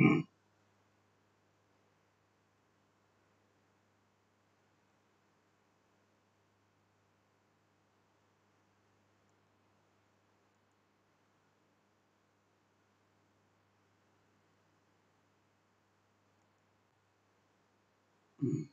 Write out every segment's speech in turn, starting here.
Mm. Mm.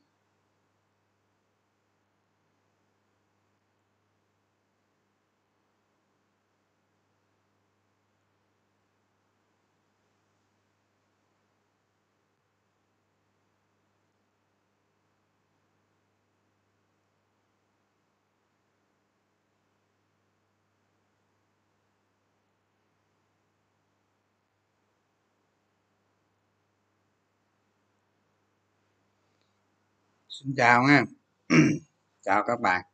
Xin chào nha. Chào các bạn.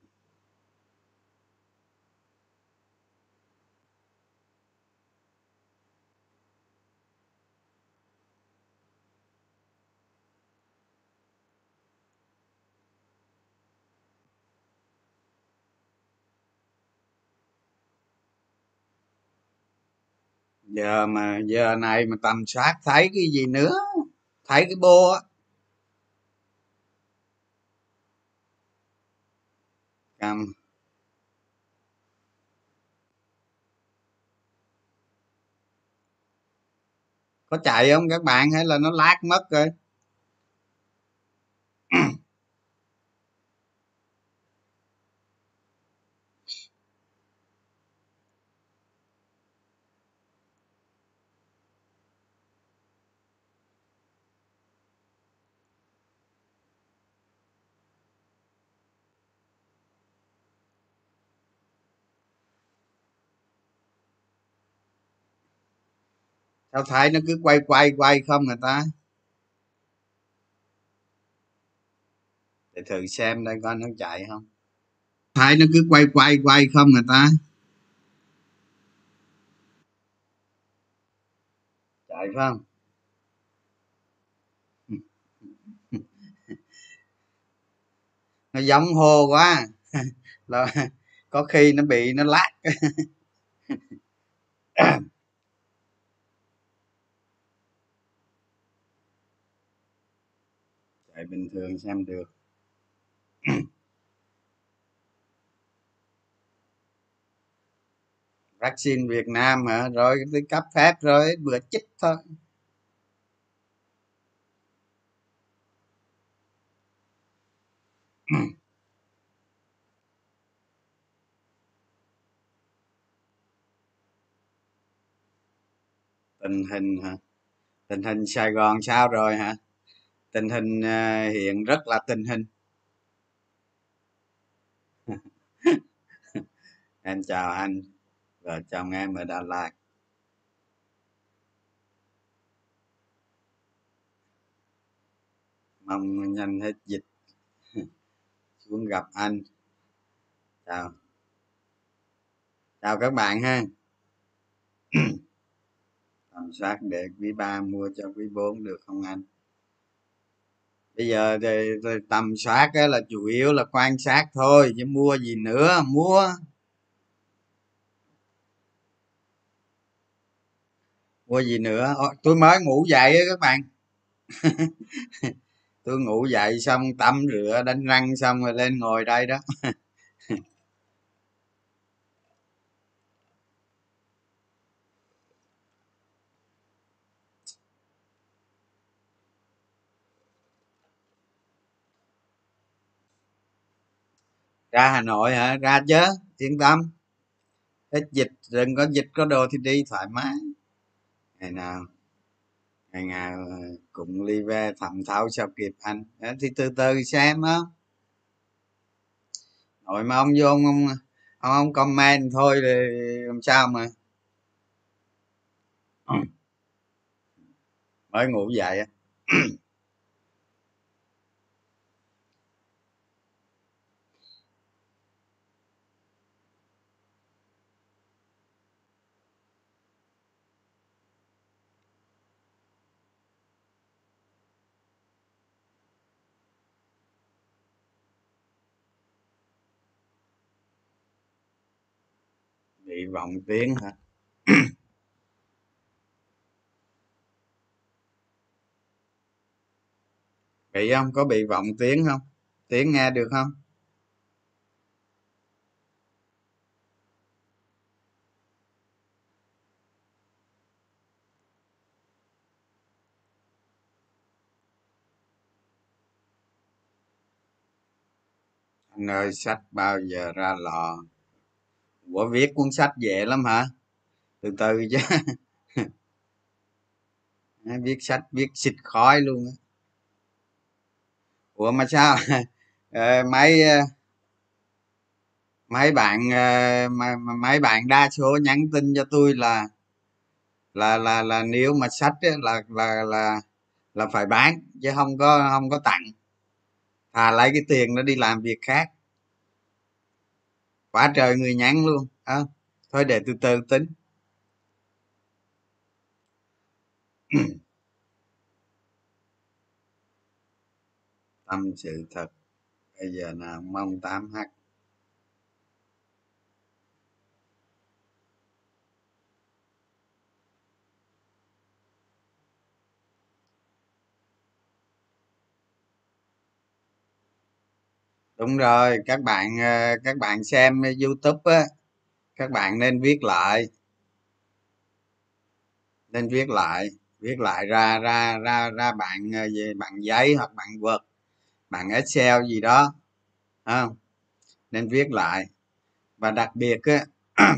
Giờ mà, giờ này mà tầm soát thấy cái gì nữa? Thấy cái bô á. Trăm có chạy không các bạn? Hay là nó lát mất rồi? Sao thấy nó cứ quay quay quay không người ta? Để thử xem đây coi nó chạy không. Thấy nó cứ quay quay quay không người ta? Chạy phải không? Nó giống hô quá. Là có khi nó bị, nó lát. bình thường xem được. Vaccine Việt Nam hả? Rồi tôi cấp phép rồi bữa chích thôi. Tình hình hả? Tình hình Sài Gòn sao rồi hả? Tình hình à, hiện rất là tình hình. Em chào anh vợ chồng em ở Đà Lạt. Mong nhanh hết dịch. Xuống gặp anh. Chào. Chào các bạn ha. Tầm soát để quý ba mua cho quý bốn được không anh? Bây giờ thì, thì tầm soát là chủ yếu là quan sát thôi chứ mua gì nữa mua. Mua gì nữa? Tôi mới ngủ dậy á các bạn. Tôi ngủ dậy xong tắm rửa đánh răng xong rồi lên ngồi đây đó. ra hà nội hả? Ra chứ yên tâm. Hết dịch đừng có dịch có đồ thì đi thoải mái. Ngày nào ngày nào cũng đi về thẩm thấu sao kịp anh. Thì từ từ xem á. Nội mà ông vô ông ông, ông comment thôi thì làm sao mà. Mới ngủ dậy bị vọng tiếng hả? Bị không có bị vọng tiếng không? Tiếng nghe được không? Anh ơi sách bao giờ ra lò? Ủa viết cuốn sách dễ lắm hả? Từ từ chứ. Viết sách viết xịt khói luôn á. Ủa mà sao? Ờ, mấy ờ, mấy bạn ờ, mấy bạn đa số nhắn tin cho tôi là là là là nếu mà sách ấy, là là là là phải bán chứ không có không có tặng. Thà lấy cái tiền nó đi làm việc khác quá trời người nhắn luôn. À, thôi để từ từ tính. Tâm sự thật. Bây giờ nào mong tám h đúng rồi các bạn ờ, các bạn xem youtube á các bạn nên viết lại. Nên viết lại viết lại ra ra ra ra bạn ờ, về bạn giấy hoặc bạn word bạn excel gì đó không? Nên viết lại. Và đặc biệt á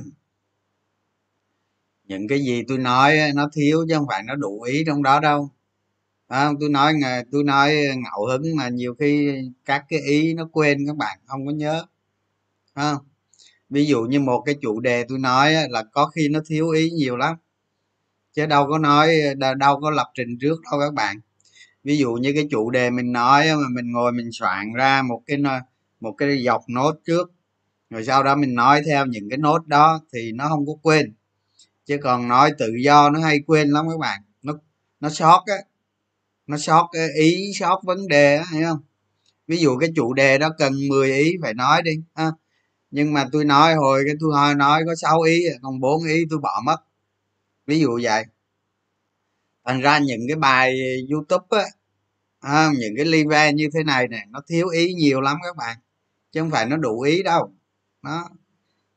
những cái gì tôi nói nó thiếu chứ không phải nó đủ ý trong đó đâu không tôi nói tôi nói ngẫu hứng mà nhiều khi các cái ý nó quên các bạn, không có nhớ. Không? Ví dụ như một cái chủ đề tôi nói là có khi nó thiếu ý nhiều lắm. Chứ đâu có nói đâu có lập trình trước đâu các bạn. Ví dụ như cái chủ đề mình nói mà mình ngồi mình soạn ra một cái một cái dọc nốt trước, rồi sau đó mình nói theo những cái nốt đó thì nó không có quên. Chứ còn nói tự do nó hay quên lắm các bạn. Nó nó sót á nó sót ý sót vấn đề á hiểu không? Ví dụ cái chủ đề đó cần 10 ý phải nói đi ha. Nhưng mà tôi nói hồi cái tôi hồi nói có 6 ý còn 4 ý tôi bỏ mất. Ví dụ vậy. Thành ra những cái bài youtube á à, những cái live như thế này nè nó thiếu ý nhiều lắm các bạn. Chứ không phải nó đủ ý đâu. Nó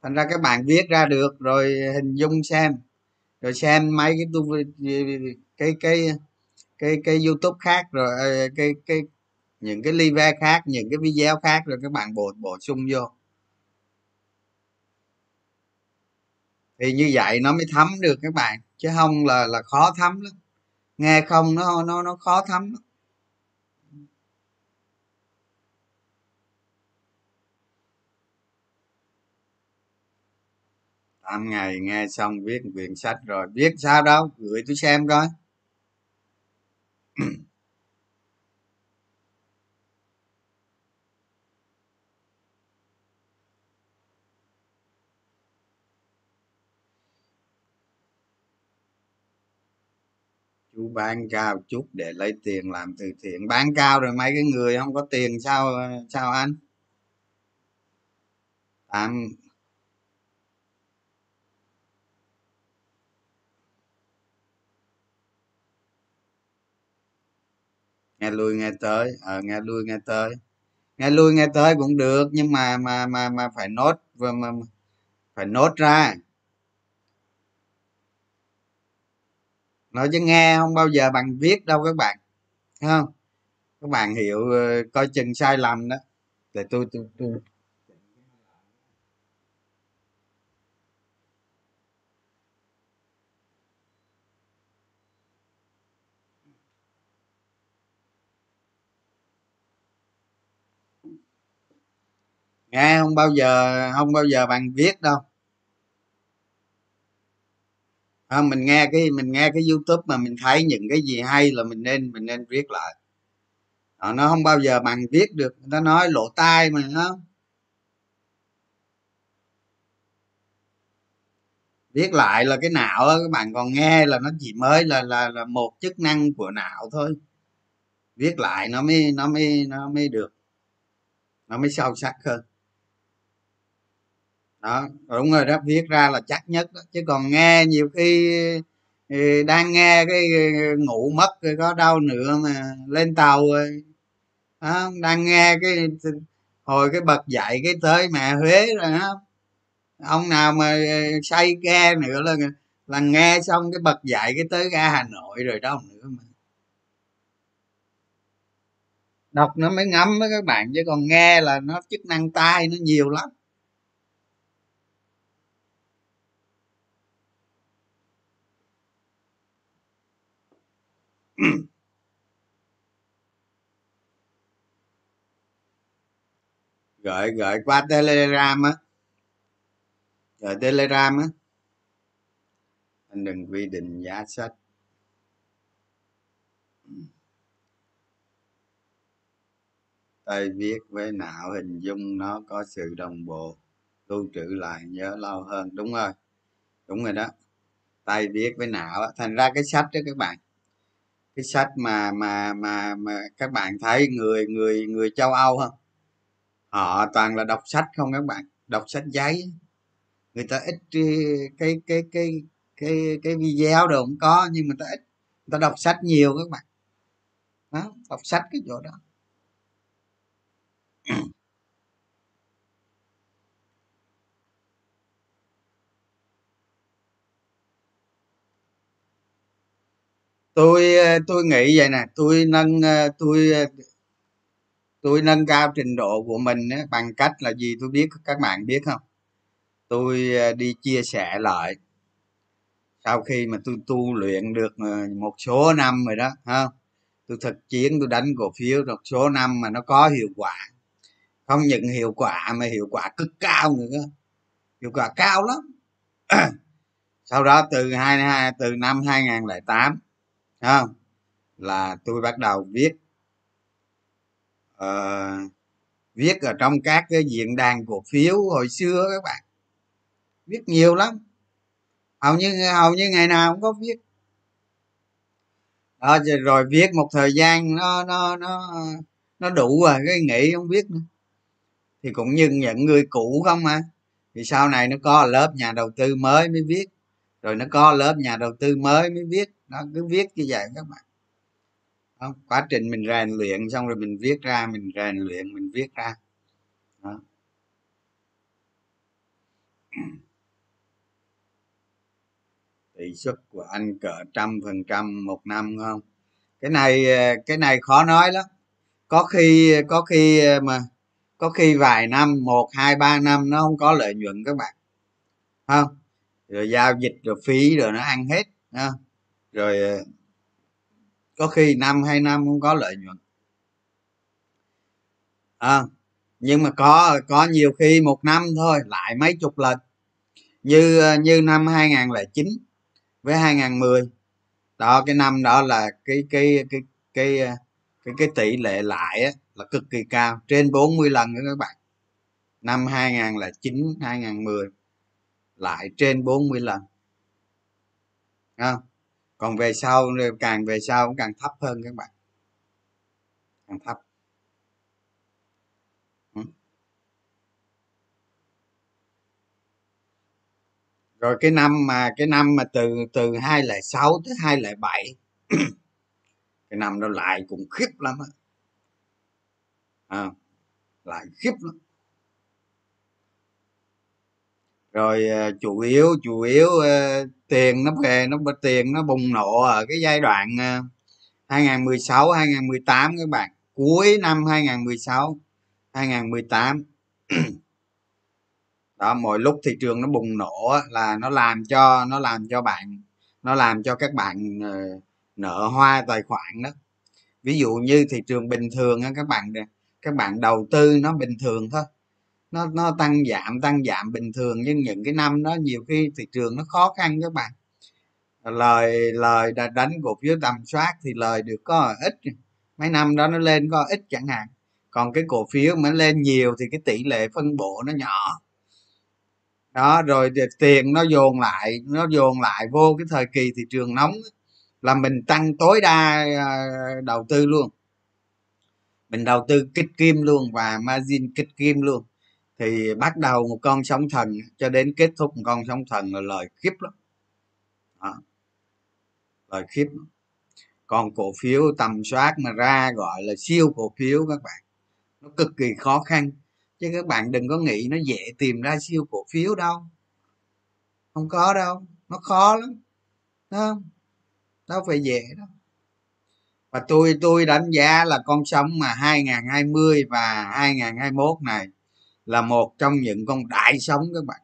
thành ra các bạn viết ra được rồi hình dung xem. Rồi xem mấy cái cái cái cái cái youtube khác rồi ờ, cái cái, những cái live khác, những cái video khác rồi các bạn bổ bổ sung vô. Thì như vậy nó mới thấm được các bạn, chứ không là là khó thấm lắm. Nghe không, nó nó nó khó thấm lắm. tám ngày nghe xong viết quyển sách rồi. Viết sao đâu? Gửi tôi xem coi. chú bán cao chút để lấy tiền làm từ thiện. Bán cao rồi mấy cái người không có tiền sao sao anh? Tám nghe lui nghe tới à, nghe lui nghe tới. Nghe lui nghe tới cũng được nhưng mà mà mà mà phải nốt và mà phải nốt ra. Nói chứ nghe không bao giờ bằng viết đâu các bạn Thấy không? Các bạn hiểu ờ, coi chừng sai lầm đó. Để tôi tôi, tôi nghe không bao giờ không bao giờ bằng viết đâu. À, mình nghe cái mình nghe cái youtube mà mình thấy những cái gì hay là mình nên mình nên viết lại. À, nó không bao giờ bằng viết được người ta nói lộ tai mà nó viết lại là cái não đó, các bạn còn nghe là nó chỉ mới là là là một chức năng của não thôi. Viết lại nó mới nó mới nó mới được nó mới sâu sắc hơn đó đúng rồi đó viết ra là chắc nhất đó. chứ còn nghe nhiều khi ừ, đang nghe cái ừ, ngủ mất rồi có đau nữa mà lên tàu rồi. Đó, đang nghe cái ừ, hồi cái bật dậy cái tới mẹ huế rồi đó. Ông nào mà say ghe nữa là là nghe xong cái bật dậy cái tới ga hà nội rồi đó nữa mà. Đọc nó mới ngắm với các bạn chứ còn nghe là nó chức năng tai nó nhiều lắm. gửi gửi qua telegram á. Gửi telegram á. Anh đừng quy định giá sách. Tay viết với não hình dung nó có sự đồng bộ. Lưu trữ lại nhớ lâu hơn. Đúng rồi. Đúng rồi đó. Tay viết với não thành ra cái sách đó các bạn cái sách mà mà mà mà các bạn thấy người người người châu âu không họ toàn là đọc sách không các bạn? Đọc sách giấy. Người ta ít ờ, cái cái cái cái cái video đồ cũng có nhưng mà ta ít. Người ta đọc sách nhiều các bạn. Đó, đọc sách cái chỗ đó. Tôi ờ, tôi nghĩ vậy nè tôi nâng ờ, tôi ờ, tôi nâng cao trình độ của mình á, bằng cách là gì tôi biết các bạn biết không? Tôi đi chia sẻ lại. Sau khi mà tôi tu luyện được một số năm rồi đó ha tôi thực chiến tôi đánh cổ phiếu được số năm mà nó có hiệu quả. Không những hiệu quả mà hiệu quả cực cao nữa hiệu quả cao lắm. Sau đó từ hai từ năm 2008 không là tôi bắt đầu viết. Uh, viết ở trong các cái diễn đàn cổ phiếu hồi xưa các bạn. Viết nhiều lắm. Hầu như hầu như ngày nào cũng có viết. Đó rồi viết một thời gian nó nó nó nó đủ rồi cái nghĩ không viết nữa. Thì cũng như những người cũ không mà thì sau này nó có lớp nhà đầu tư mới mới viết rồi nó có lớp nhà đầu tư mới mới viết. Nó cứ viết như vậy các bạn. Đó, quá trình mình rèn luyện xong rồi mình viết ra mình rèn luyện mình viết ra. Đó. tỷ suất của anh cỡ trăm phần trăm một năm không? Cái này cái này khó nói lắm. Có khi có khi ờ, mà có khi vài năm một hai ba năm nó không có lợi nhuận các bạn. Không? Rồi giao dịch rồi phí rồi nó ăn hết ha. rồi ờ, có khi năm hai năm không có lợi nhuận. À, nhưng mà có có nhiều khi một năm thôi lại mấy chục lần. Như ờ, như năm 2009 với 2010 đó cái năm đó là cái cái cái cái ờ, cái cái tỷ lệ lại á, là cực kỳ cao trên 40 lần nữa các bạn. Năm 2009 2010 lại trên 40 lần. Không? còn về sau càng về sau cũng càng thấp hơn các bạn. Càng thấp. Ừ. Rồi cái năm mà cái năm mà từ từ hai lẻ sáu tới hai lẻ bảy cái năm đó lại cũng khiếp lắm á. À, lại khiếp lắm. Rồi ờ, chủ yếu chủ yếu ờ, tiền nó về, nó tiền nó bùng nổ ở cái giai đoạn ờ, 2016 2018 các bạn. Cuối năm 2016 2018 đó, mỗi lúc thị trường nó bùng nổ là nó làm cho, nó làm cho bạn, nó làm cho các bạn nợ hoa tài khoản đó. Ví dụ như thị trường bình thường các bạn các bạn đầu tư nó bình thường thôi nó nó tăng giảm tăng giảm bình thường, nhưng những cái năm đó nhiều khi thị trường nó khó khăn các bạn. Lời lời đã đánh cổ phiếu tầm soát thì lời được có ít. Mấy năm đó nó lên có ít chẳng hạn. Còn cái cổ phiếu mà lên nhiều thì cái tỷ lệ phân bổ nó nhỏ. Đó, rồi tiền nó dồn lại, nó dồn lại vô cái thời kỳ thị trường nóng là mình tăng tối đa à, đầu tư luôn. Mình đầu tư kích kim luôn và margin kích kim luôn thì bắt đầu một con sóng thần cho đến kết thúc một con sóng thần là lời khiếp lắm. Đó. lời khiếp lắm. còn cổ phiếu tầm soát mà ra gọi là siêu cổ phiếu các bạn. Nó cực kỳ khó khăn. Chứ các bạn đừng có nghĩ nó dễ tìm ra siêu cổ phiếu đâu. Không có đâu. Nó khó lắm. Đó đâu phải dễ đâu. Và tôi tôi đánh giá là con sóng mà 2020 và 2021 này là một trong những con đại sóng các bạn.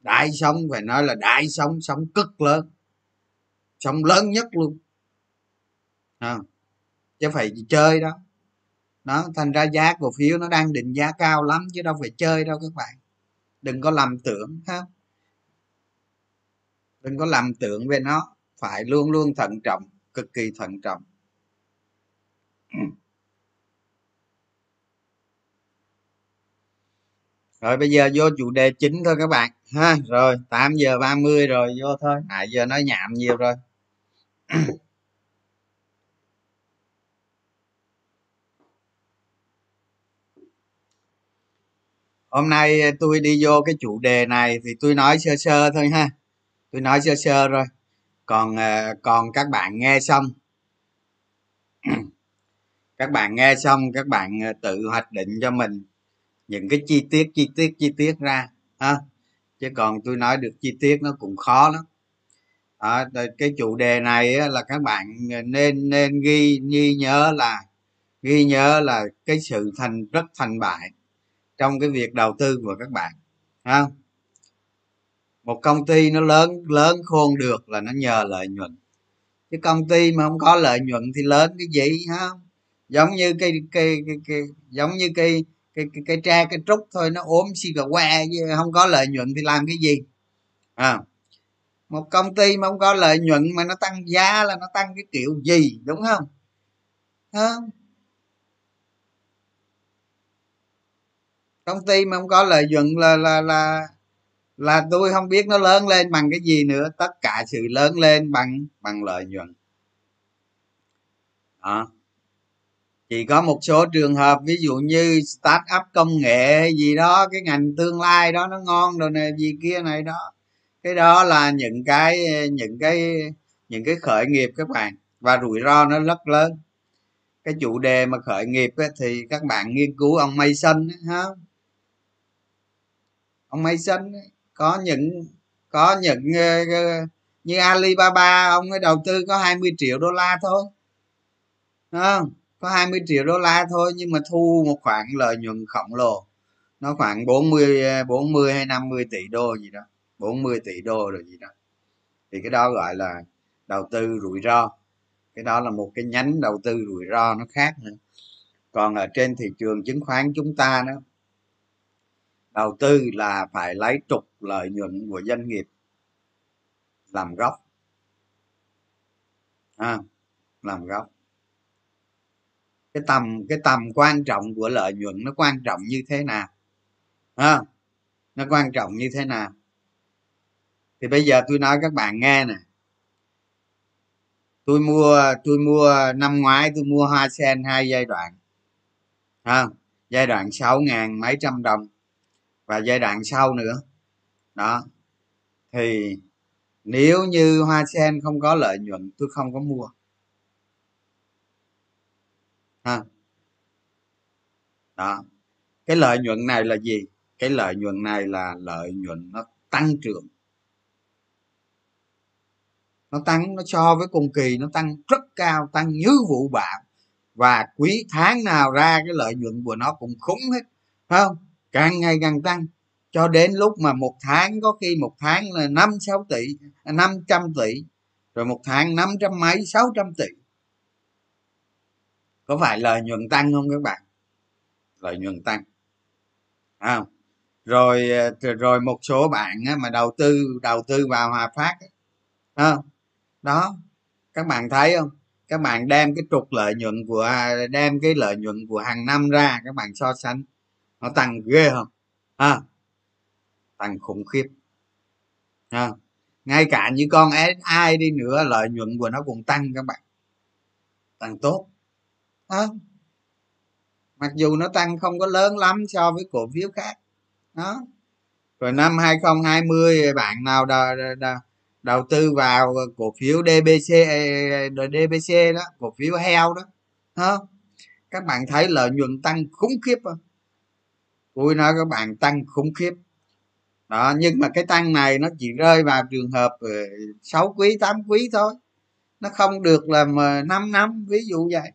Đại sóng phải nói là đại sóng sóng cực lớn sóng lớn nhất luôn. À, chứ phải chơi đó nó thành ra giá cổ phiếu nó đang định giá cao lắm chứ đâu phải chơi đâu các bạn. Đừng có lầm tưởng ha. Đừng có lầm tưởng về nó phải luôn luôn thận trọng cực kỳ thận trọng. Rồi bây giờ vô chủ đề chính thôi các bạn. Ha, rồi 8 giờ 30 rồi, vô thôi. Nãy giờ nói nhảm nhiều rồi. Hôm nay tôi đi vô cái chủ đề này thì tôi nói sơ sơ thôi ha. Tôi nói sơ sơ rồi. Còn ờ, còn các bạn nghe xong. Các bạn nghe xong, các bạn tự hoạch định cho mình những cái chi tiết chi tiết chi tiết ra ha. Chứ còn tôi nói được chi tiết nó cũng khó lắm. À, cái chủ đề này là các bạn nên nên ghi ghi nhớ là ghi nhớ là cái sự thành rất thành bại trong cái việc đầu tư của các bạn ha. Một công ty nó lớn lớn khôn được là nó nhờ lợi nhuận. Cái công ty mà không có lợi nhuận thì lớn cái gì ha. Giống như cái cây cây, cây giống như cây cái cái cái tre, cái trúc thôi, nó ốm xì cà que không có lợi nhuận thì làm cái gì. À một công ty mà không có lợi nhuận mà nó tăng giá là nó tăng cái kiểu gì, đúng không? Không công ty mà không có lợi nhuận là là là là tôi không biết nó lớn lên bằng cái gì nữa. Tất cả sự lớn lên bằng bằng lợi nhuận. Đó chỉ có một số trường hợp ví dụ như start up công nghệ gì đó cái ngành tương lai đó nó ngon rồi này gì kia này đó. Cái đó là những cái những cái những cái khởi nghiệp các bạn và rủi ro nó rất lớn. Cái chủ đề mà khởi nghiệp ấy, thì các bạn nghiên cứu ông Mason ha ông Mason có những có những ờ, ờ, như Alibaba ông ấy đầu tư có 20 triệu đô la thôi. Không? Có 20 triệu đô la thôi nhưng mà thu một khoản lợi nhuận khổng lồ. Nó khoảng 40 40 hay 50 tỷ đô gì đó. 40 tỷ đô rồi gì đó. Thì cái đó gọi là đầu tư rủi ro. Cái đó là một cái nhánh đầu tư rủi ro nó khác nữa. Còn ở trên thị trường chứng khoán chúng ta đó đầu tư là phải lấy trục lợi nhuận của doanh nghiệp làm gốc. À, làm gốc cái tầm cái tầm quan trọng của lợi nhuận nó quan trọng như thế nào? À, nó quan trọng như thế nào? Thì bây giờ tôi nói các bạn nghe nè. Tôi mua tôi mua năm ngoái tôi mua hoa sen hai giai đoạn. À, giai đoạn sáu ngàn mấy trăm đồng. Và giai đoạn sau nữa. Đó. Thì nếu như hoa sen không có lợi nhuận tôi không có mua ha. Đó. Cái lợi nhuận này là gì? Cái lợi nhuận này là lợi nhuận nó tăng trưởng. Nó tăng, nó so với cùng kỳ, nó tăng rất cao, tăng như vụ bão. Và quý tháng nào ra cái lợi nhuận của nó cũng khủng hết, phải không? Càng ngày càng tăng. Cho đến lúc mà một tháng, có khi một tháng là năm sáu tỷ à, năm trăm tỷ, rồi một tháng năm trăm mấy, sáu trăm tỷ có phải lợi nhuận tăng không các bạn? Lợi nhuận tăng. À, rồi ờ, rồi một số bạn mà đầu tư đầu tư vào hòa phát à, đó các bạn thấy không? Các bạn đem cái trục lợi nhuận của đem cái lợi nhuận của hàng năm ra các bạn so sánh. Nó tăng ghê không? À, tăng khủng khiếp. À, ngay cả như con ai đi nữa lợi nhuận của nó cũng tăng các bạn. Tăng tốt à, mặc dù nó tăng không có lớn lắm so với cổ phiếu khác. Đó. Rồi năm 2020 bạn nào đầu đầu đầu tư vào cổ phiếu dbc dbc đó cổ phiếu heo đó. Đó các bạn thấy lợi nhuận tăng khủng khiếp không? Tôi nói các bạn tăng khủng khiếp. Đó nhưng mà cái tăng này nó chỉ rơi vào trường hợp ờ, 6 quý 8 quý thôi. Nó không được là 5 năm ví dụ vậy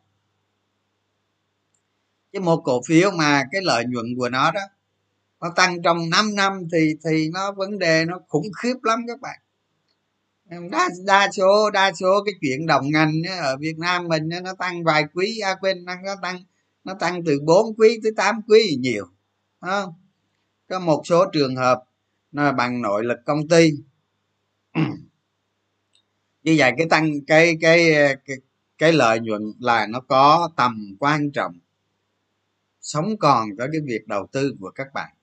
chứ một cổ phiếu mà cái lợi nhuận của nó đó nó tăng trong 5 năm thì thì nó vấn đề nó khủng khiếp lắm các bạn. Đa đa số đa số cái chuyện đồng ngành ở Việt Nam mình nó tăng vài quý à, quên nó tăng nó tăng từ 4 quý tới 8 quý nhiều không? Có một số trường hợp nó bằng nội lực công ty. Như vậy cái tăng cái cái cái, cái lợi nhuận là nó có tầm quan trọng sống còn tới cái việc đầu tư của các bạn.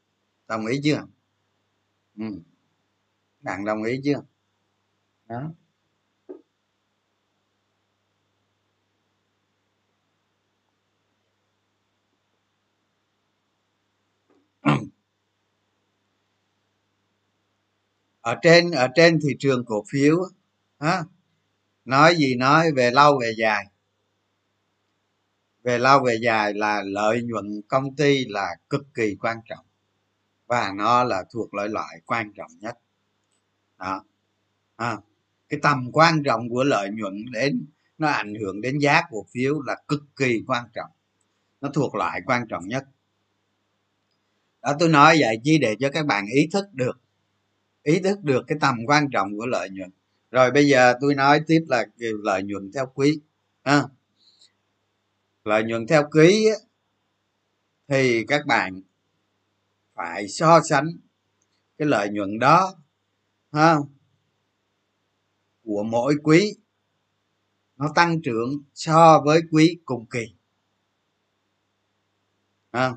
Đồng ý chưa? Ừ. bạn đồng ý chưa? Đó. Ở trên ở trên thị trường cổ phiếu á nói gì nói, về lâu, về dài về lâu về dài là lợi nhuận công ty là cực kỳ quan trọng và nó là thuộc loại loại quan trọng nhất. Đó. À, cái tầm quan trọng của lợi nhuận đến nó ảnh hưởng đến giá cổ phiếu là cực kỳ quan trọng. Nó thuộc loại quan trọng nhất. Đó tôi nói vậy chỉ để cho các bạn ý thức được ý thức được cái tầm quan trọng của lợi nhuận. Rồi bây giờ tôi nói tiếp là lợi nhuận theo quý. À, lợi nhuận theo quý thì các bạn phải so sánh cái lợi nhuận đó, ha, của mỗi quý. Nó tăng trưởng so với quý cùng kỳ, ha.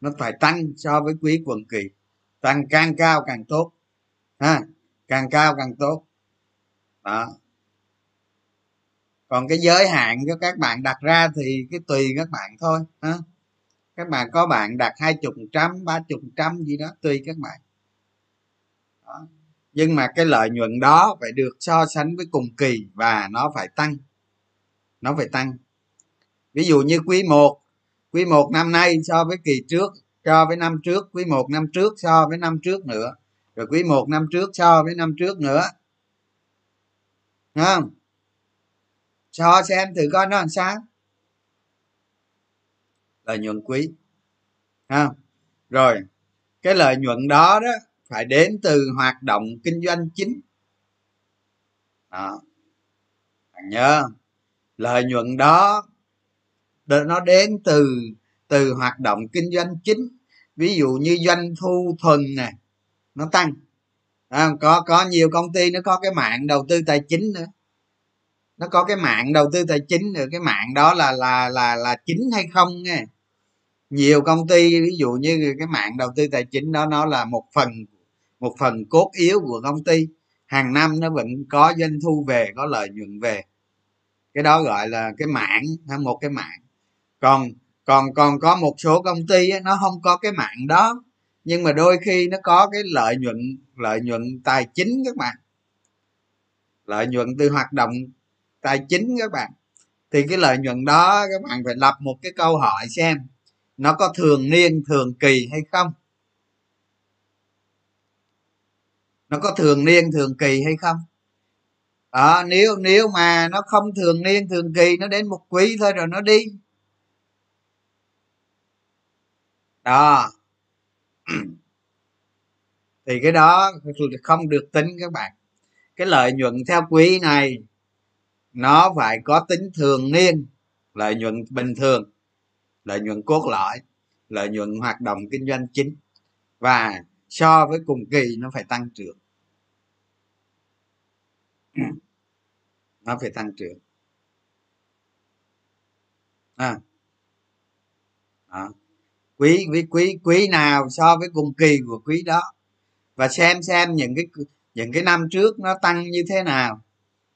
Nó phải tăng so với quý quần kỳ, tăng càng cao càng tốt, ha, càng cao càng tốt. Đó còn cái giới hạn cho các bạn đặt ra thì cái tùy các bạn thôi, ha. Các bạn có bạn đặt hai chục trăm, ba chục trăm gì đó, tùy các bạn. Đó. nhưng mà cái lợi nhuận đó phải được so sánh với cùng kỳ và nó phải tăng. Nó phải tăng. Ví dụ như quý 1 quý 1 năm nay so với kỳ trước, so với năm trước, quý 1 năm trước so với năm trước nữa. Rồi quý 1 năm trước so với năm trước nữa. Đúng không? So xem thử coi nó làm sao. Lợi nhuận quý. Ha. Rồi cái lợi nhuận đó đó phải đến từ hoạt động kinh doanh chính. Đó. Bạn nhớ lợi nhuận đó nó đến từ từ hoạt động kinh doanh chính. Ví dụ như doanh thu thuần này nó tăng. À, có có nhiều công ty nó có cái mạng đầu tư tài chính nữa nó có cái mạng đầu tư tài chính nữa cái mạng đó là là là là chính hay không nghe? Nhiều công ty, ví dụ như cái mạng đầu tư tài chính đó, nó là một phần một phần cốt yếu của công ty. Hàng năm nó vẫn có doanh thu về, có lợi nhuận về. Cái đó gọi là cái mạng hay một cái mạng. Còn còn còn có một số công ty nó không có cái mạng đó, nhưng mà đôi khi nó có cái lợi nhuận lợi nhuận tài chính các bạn. Lợi nhuận từ hoạt động tài chính các bạn. Thì cái lợi nhuận đó các bạn phải lập một cái câu hỏi xem nó có thường niên thường kỳ hay không. Nó có thường niên thường kỳ hay không? Đó, nếu nếu mà nó không thường niên thường kỳ nó đến một quý thôi rồi nó đi. Đó. Thì cái đó không được tính các bạn. Cái lợi nhuận theo quý này nó phải có tính thường niên, lợi nhuận bình thường, lợi nhuận cốt lõi, lợi nhuận hoạt động kinh doanh chính, và so với cùng kỳ nó phải tăng trưởng nó phải tăng trưởng à. À. quý quý quý quý nào so với cùng kỳ của quý đó và xem xem những cái những cái năm trước nó tăng như thế nào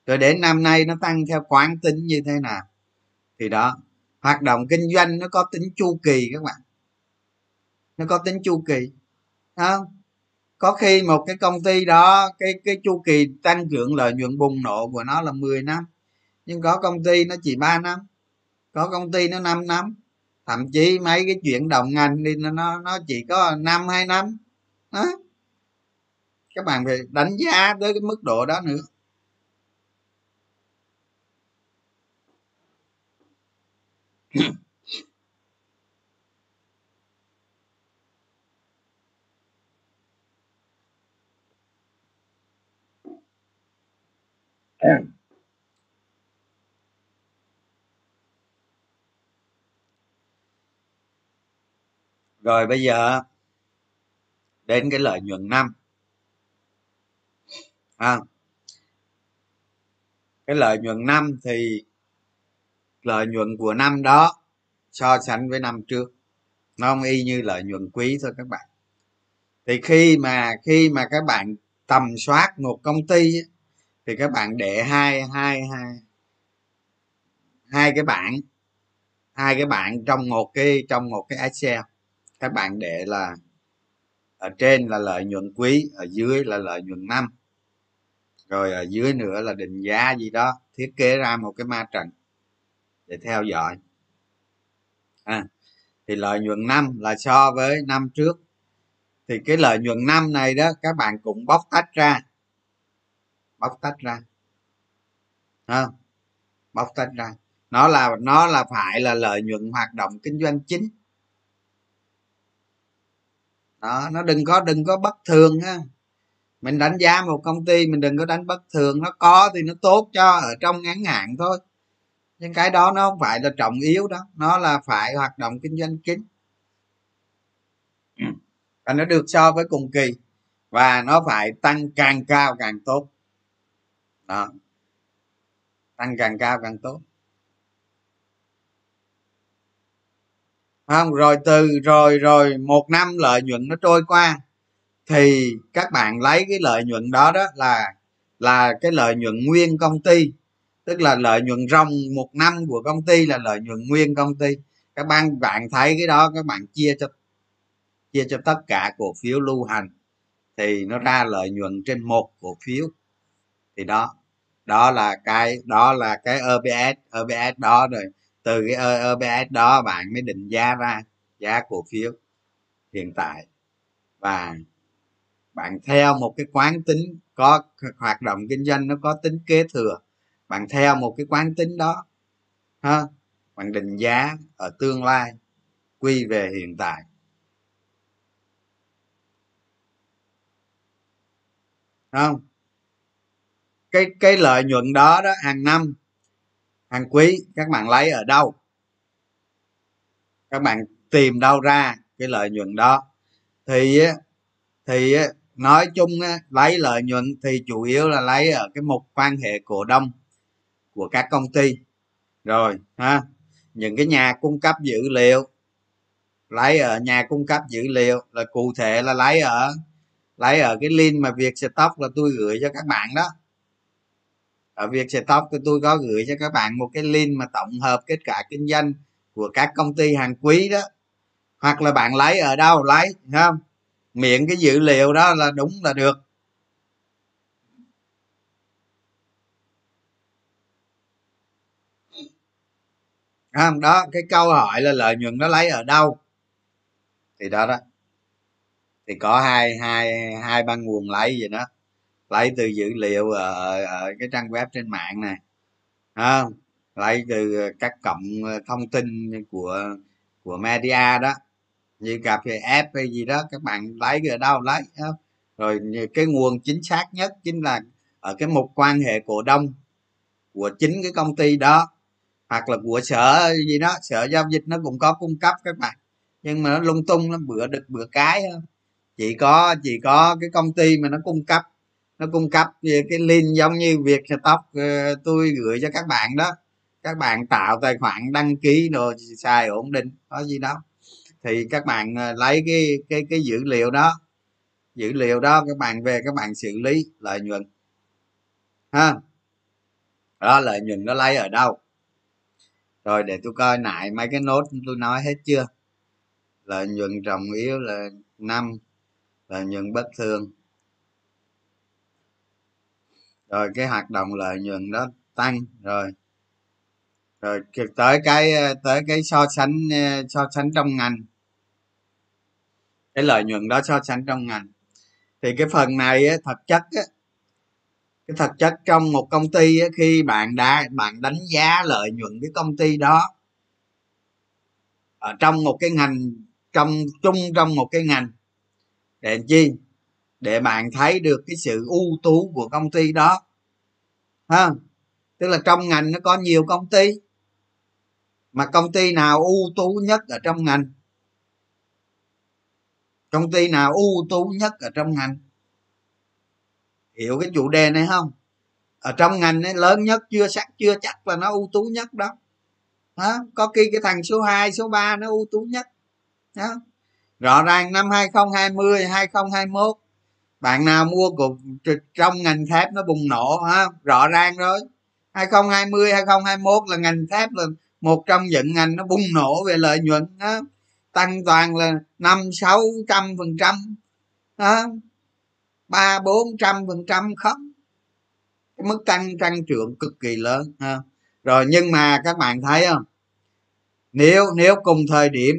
rồi đến năm nay nó tăng theo quán tính như thế nào? Thì đó, hoạt động kinh doanh nó có tính chu kỳ các bạn. Nó có tính chu kỳ. Không? Có khi một cái công ty đó, cái cái chu kỳ tăng trưởng lợi nhuận bùng nổ của nó là 10 năm. Nhưng có công ty nó chỉ 3 năm. Có công ty nó 5 năm. Thậm chí mấy cái chuyển động ngành đi, nó nó chỉ có năm, hai năm. Đó các bạn phải đánh giá tới cái mức độ đó nữa. rồi bây giờ đến cái lợi nhuận năm. À, cái lợi nhuận năm thì lợi nhuận của năm đó, so sánh với năm trước. Nó không y như lợi nhuận quý thôi các bạn. Thì khi mà khi mà các bạn tầm soát một công ty thì các bạn để hai hai hai hai cái bảng, hai cái bảng trong một cái, trong một cái excel. Các bạn để là ở trên là lợi nhuận quý, ở dưới là lợi nhuận năm. Rồi ở dưới nữa là định giá gì đó, thiết kế ra một cái ma trận để theo dõi. À, thì lợi nhuận năm là so với năm trước. Thì cái lợi nhuận năm này đó các bạn cũng bóc tách ra. Bóc tách ra. À, bóc tách ra. Nó là nó là phải là lợi nhuận hoạt động kinh doanh chính. Đó nó đừng có đừng có bất thường ha. Mình đánh giá một công ty mình đừng có đánh bất thường. Nó có thì nó tốt cho ở trong ngắn hạn thôi nhưng cái đó nó không phải là trọng yếu đó. Nó là phải hoạt động kinh doanh chính. Và nó được so với cùng kỳ. Và nó phải tăng càng cao càng tốt. Đó. Tăng càng cao càng tốt. Không? Rồi từ, rồi rồi một năm lợi nhuận nó trôi qua, thì các bạn lấy cái lợi nhuận đó đó là là cái lợi nhuận nguyên công ty tức là lợi nhuận ròng một năm của công ty là lợi nhuận nguyên công ty. Các bạn bạn thấy cái đó, các bạn chia cho chia cho tất cả cổ phiếu lưu hành. Thì nó ra lợi nhuận trên một cổ phiếu. Thì đó đó là cái, đó là cái EPS EPS đó rồi. Từ cái EPS đó bạn mới định giá ra giá cổ phiếu hiện tại. Và bạn theo một cái quán tính có, hoạt động kinh doanh nó có tính kế thừa bạn theo một cái quán tính đó, ha, bạn định giá ở tương lai, quy về hiện tại. Không? Cái cái lợi nhuận đó đó, hàng năm, hàng quý, các bạn lấy ở đâu? Các bạn tìm đâu ra cái lợi nhuận đó? Thì thì nói chung lấy lợi nhuận thì chủ yếu là lấy ở cái mục quan hệ cổ đông của các công ty. Rồi, ha, những cái nhà cung cấp dữ liệu, lấy ở nhà cung cấp dữ liệu là cụ thể là lấy ở lấy ở cái link mà việc stock là tôi gửi cho các bạn đó. Ở việc stock thì tôi có gửi cho các bạn một cái link mà tổng hợp kết quả kinh doanh của các công ty hàng quý đó. Hoặc là bạn lấy ở đâu, lấy không miệng cái dữ liệu đó là đúng là được. Không? Đó cái câu hỏi là lợi nhuận nó lấy ở đâu? Thì đó đó. Thì có hai hai hai ba nguồn lấy gì đó. Lấy từ dữ liệu ở, ở cái trang web trên mạng này. Không? Lấy từ các cộng thông tin của của media đó. Như cà phê app hay gì đó các bạn lấy ở đâu lấy rồi cái nguồn chính xác nhất chính là ở cái mục quan hệ cổ đông của chính cái công ty đó hoặc là của sở gì đó, sở giao dịch nó cũng có cung cấp các bạn. Nhưng mà nó lung tung, nó bữa được bữa cái thôi chỉ có chỉ có cái công ty mà nó cung cấp, nó cung cấp cái link giống như việc tóc ờ, tôi gửi cho các bạn đó. Các bạn tạo tài khoản đăng ký rồi xài ổn định, có gì đó. Thì các bạn ờ, lấy cái cái cái dữ liệu đó, dữ liệu đó các bạn về các bạn xử lý, lợi nhuận. Ha? Đó, lợi nhuận nó lấy ở đâu? Rồi để tôi coi lại mấy cái nốt tôi nói hết chưa? Lợi nhuận trọng yếu là năm lợi nhuận bất thường. Rồi cái hoạt động lợi nhuận đó tăng rồi. Rồi tới cái ờ, tới cái so sánh ờ, so sánh trong ngành. Cái lợi nhuận đó so sánh trong ngành. Thì cái phần này á, thật chất á, cái thật chất trong một công ty ấy, khi bạn đã bạn đánh giá lợi nhuận cái công ty đó ở trong một cái ngành trong chung trong một cái ngành để chi? Để bạn thấy được cái sự ưu tú của công ty đó ha? Tức là trong ngành nó có nhiều công ty mà công ty nào ưu tú nhất ở trong ngành? Công ty nào ưu tú nhất ở trong ngành? Hiểu cái chủ đề này không ở trong ngành ấy, lớn nhất chưa chắc chưa chắc là nó ưu tú nhất đó đó. có khi cái thằng số 2, số 3 nó ưu tú nhất đó. rõ ràng năm 2020 2021 bạn nào mua cục trong ngành thép nó bùng nổ ha rõ ràng rồi 2020 2021 là ngành thép là một trong những ngành nó bùng nổ về lợi nhuận đó. tăng toàn là năm sáu trăm phần trăm ba bốn trăm phần trăm không? Cái mức tăng tăng trưởng cực kỳ lớn, ha. Rồi, nhưng mà các bạn thấy không? Nếu nếu cùng thời điểm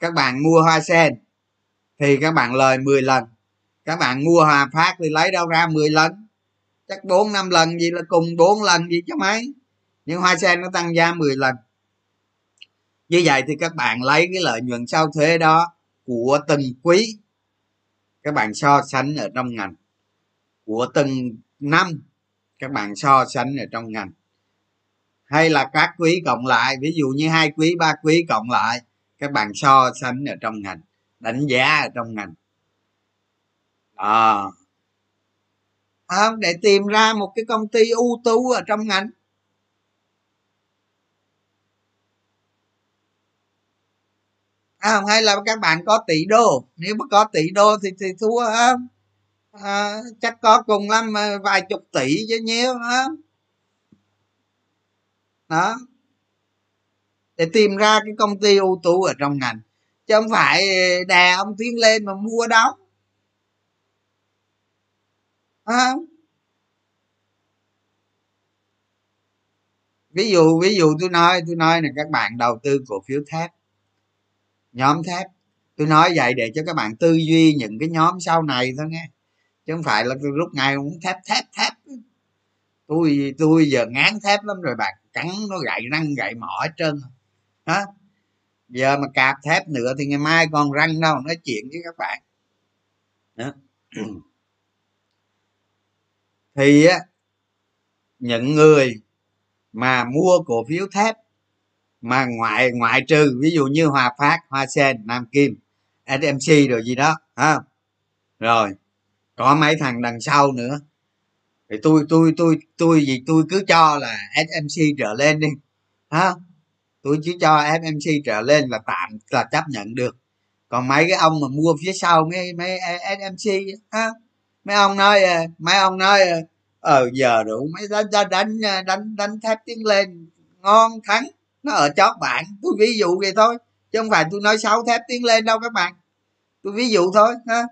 các bạn mua hoa sen thì các bạn lời 10 lần. Các bạn mua hòa phát thì lấy đâu ra 10 lần? Chắc bốn năm lần gì là cùng bốn lần gì chứ mấy. Nhưng hoa sen nó tăng giá 10 lần. Như vậy thì các bạn lấy cái lợi nhuận sau thuế đó của từng quý các bạn so sánh ở trong ngành. Của từng năm các bạn so sánh ở trong ngành. Hay là các quý cộng lại ví dụ như hai quý ba quý cộng lại các bạn so sánh ở trong ngành đánh giá ở trong ngành. À, à để tìm ra một cái công ty ưu tú ở trong ngành. À, hay là các bạn có tỷ đô. Nếu mà có tỷ đô thì thì thua không à, chắc có cùng lắm à, vài chục tỷ chứ nhiêu hả đó. Để tìm ra cái công ty ưu tú ở trong ngành. Chứ không phải đè ông tiến lên mà mua đóng, à. ví dụ ví dụ tôi nói tôi nói là các bạn đầu tư cổ phiếu thép nhóm thép tôi nói vậy để cho các bạn tư duy những cái nhóm sau này thôi nghe. Chứ không phải là tôi lúc ngày cũng thép thép thép. Tôi tôi giờ ngán thép lắm rồi bạn. Cắn nó gậy răng, gậy mỏ hết trơn. Hả? Giờ mà cạp thép nữa thì ngày mai còn răng đâu, nói chuyện với các bạn. Đó. thì á, những người mà mua cổ phiếu thép mà ngoại ngoại trừ, ví dụ như hòa phát, hoa sen, nam kim smc rồi gì đó ha rồi, có mấy thằng đằng sau nữa. Thì tôi tôi tôi tôi gì tôi cứ cho là smc trở lên đi ha tôi chỉ cho smc trở lên là tạm, là chấp nhận được. Còn mấy cái ông mà mua phía sau, mấy mấy smc ha mấy ông nói mấy ông nói ờ, ờ, ờ giờ đủ mấy đánh đánh đánh đánh thép tiến lên, ngon, thắng nó ở chót bạn. Tôi ví dụ vậy thôi, chứ không phải tôi nói xấu thép tiến lên đâu các bạn. Tôi ví dụ thôi, ha.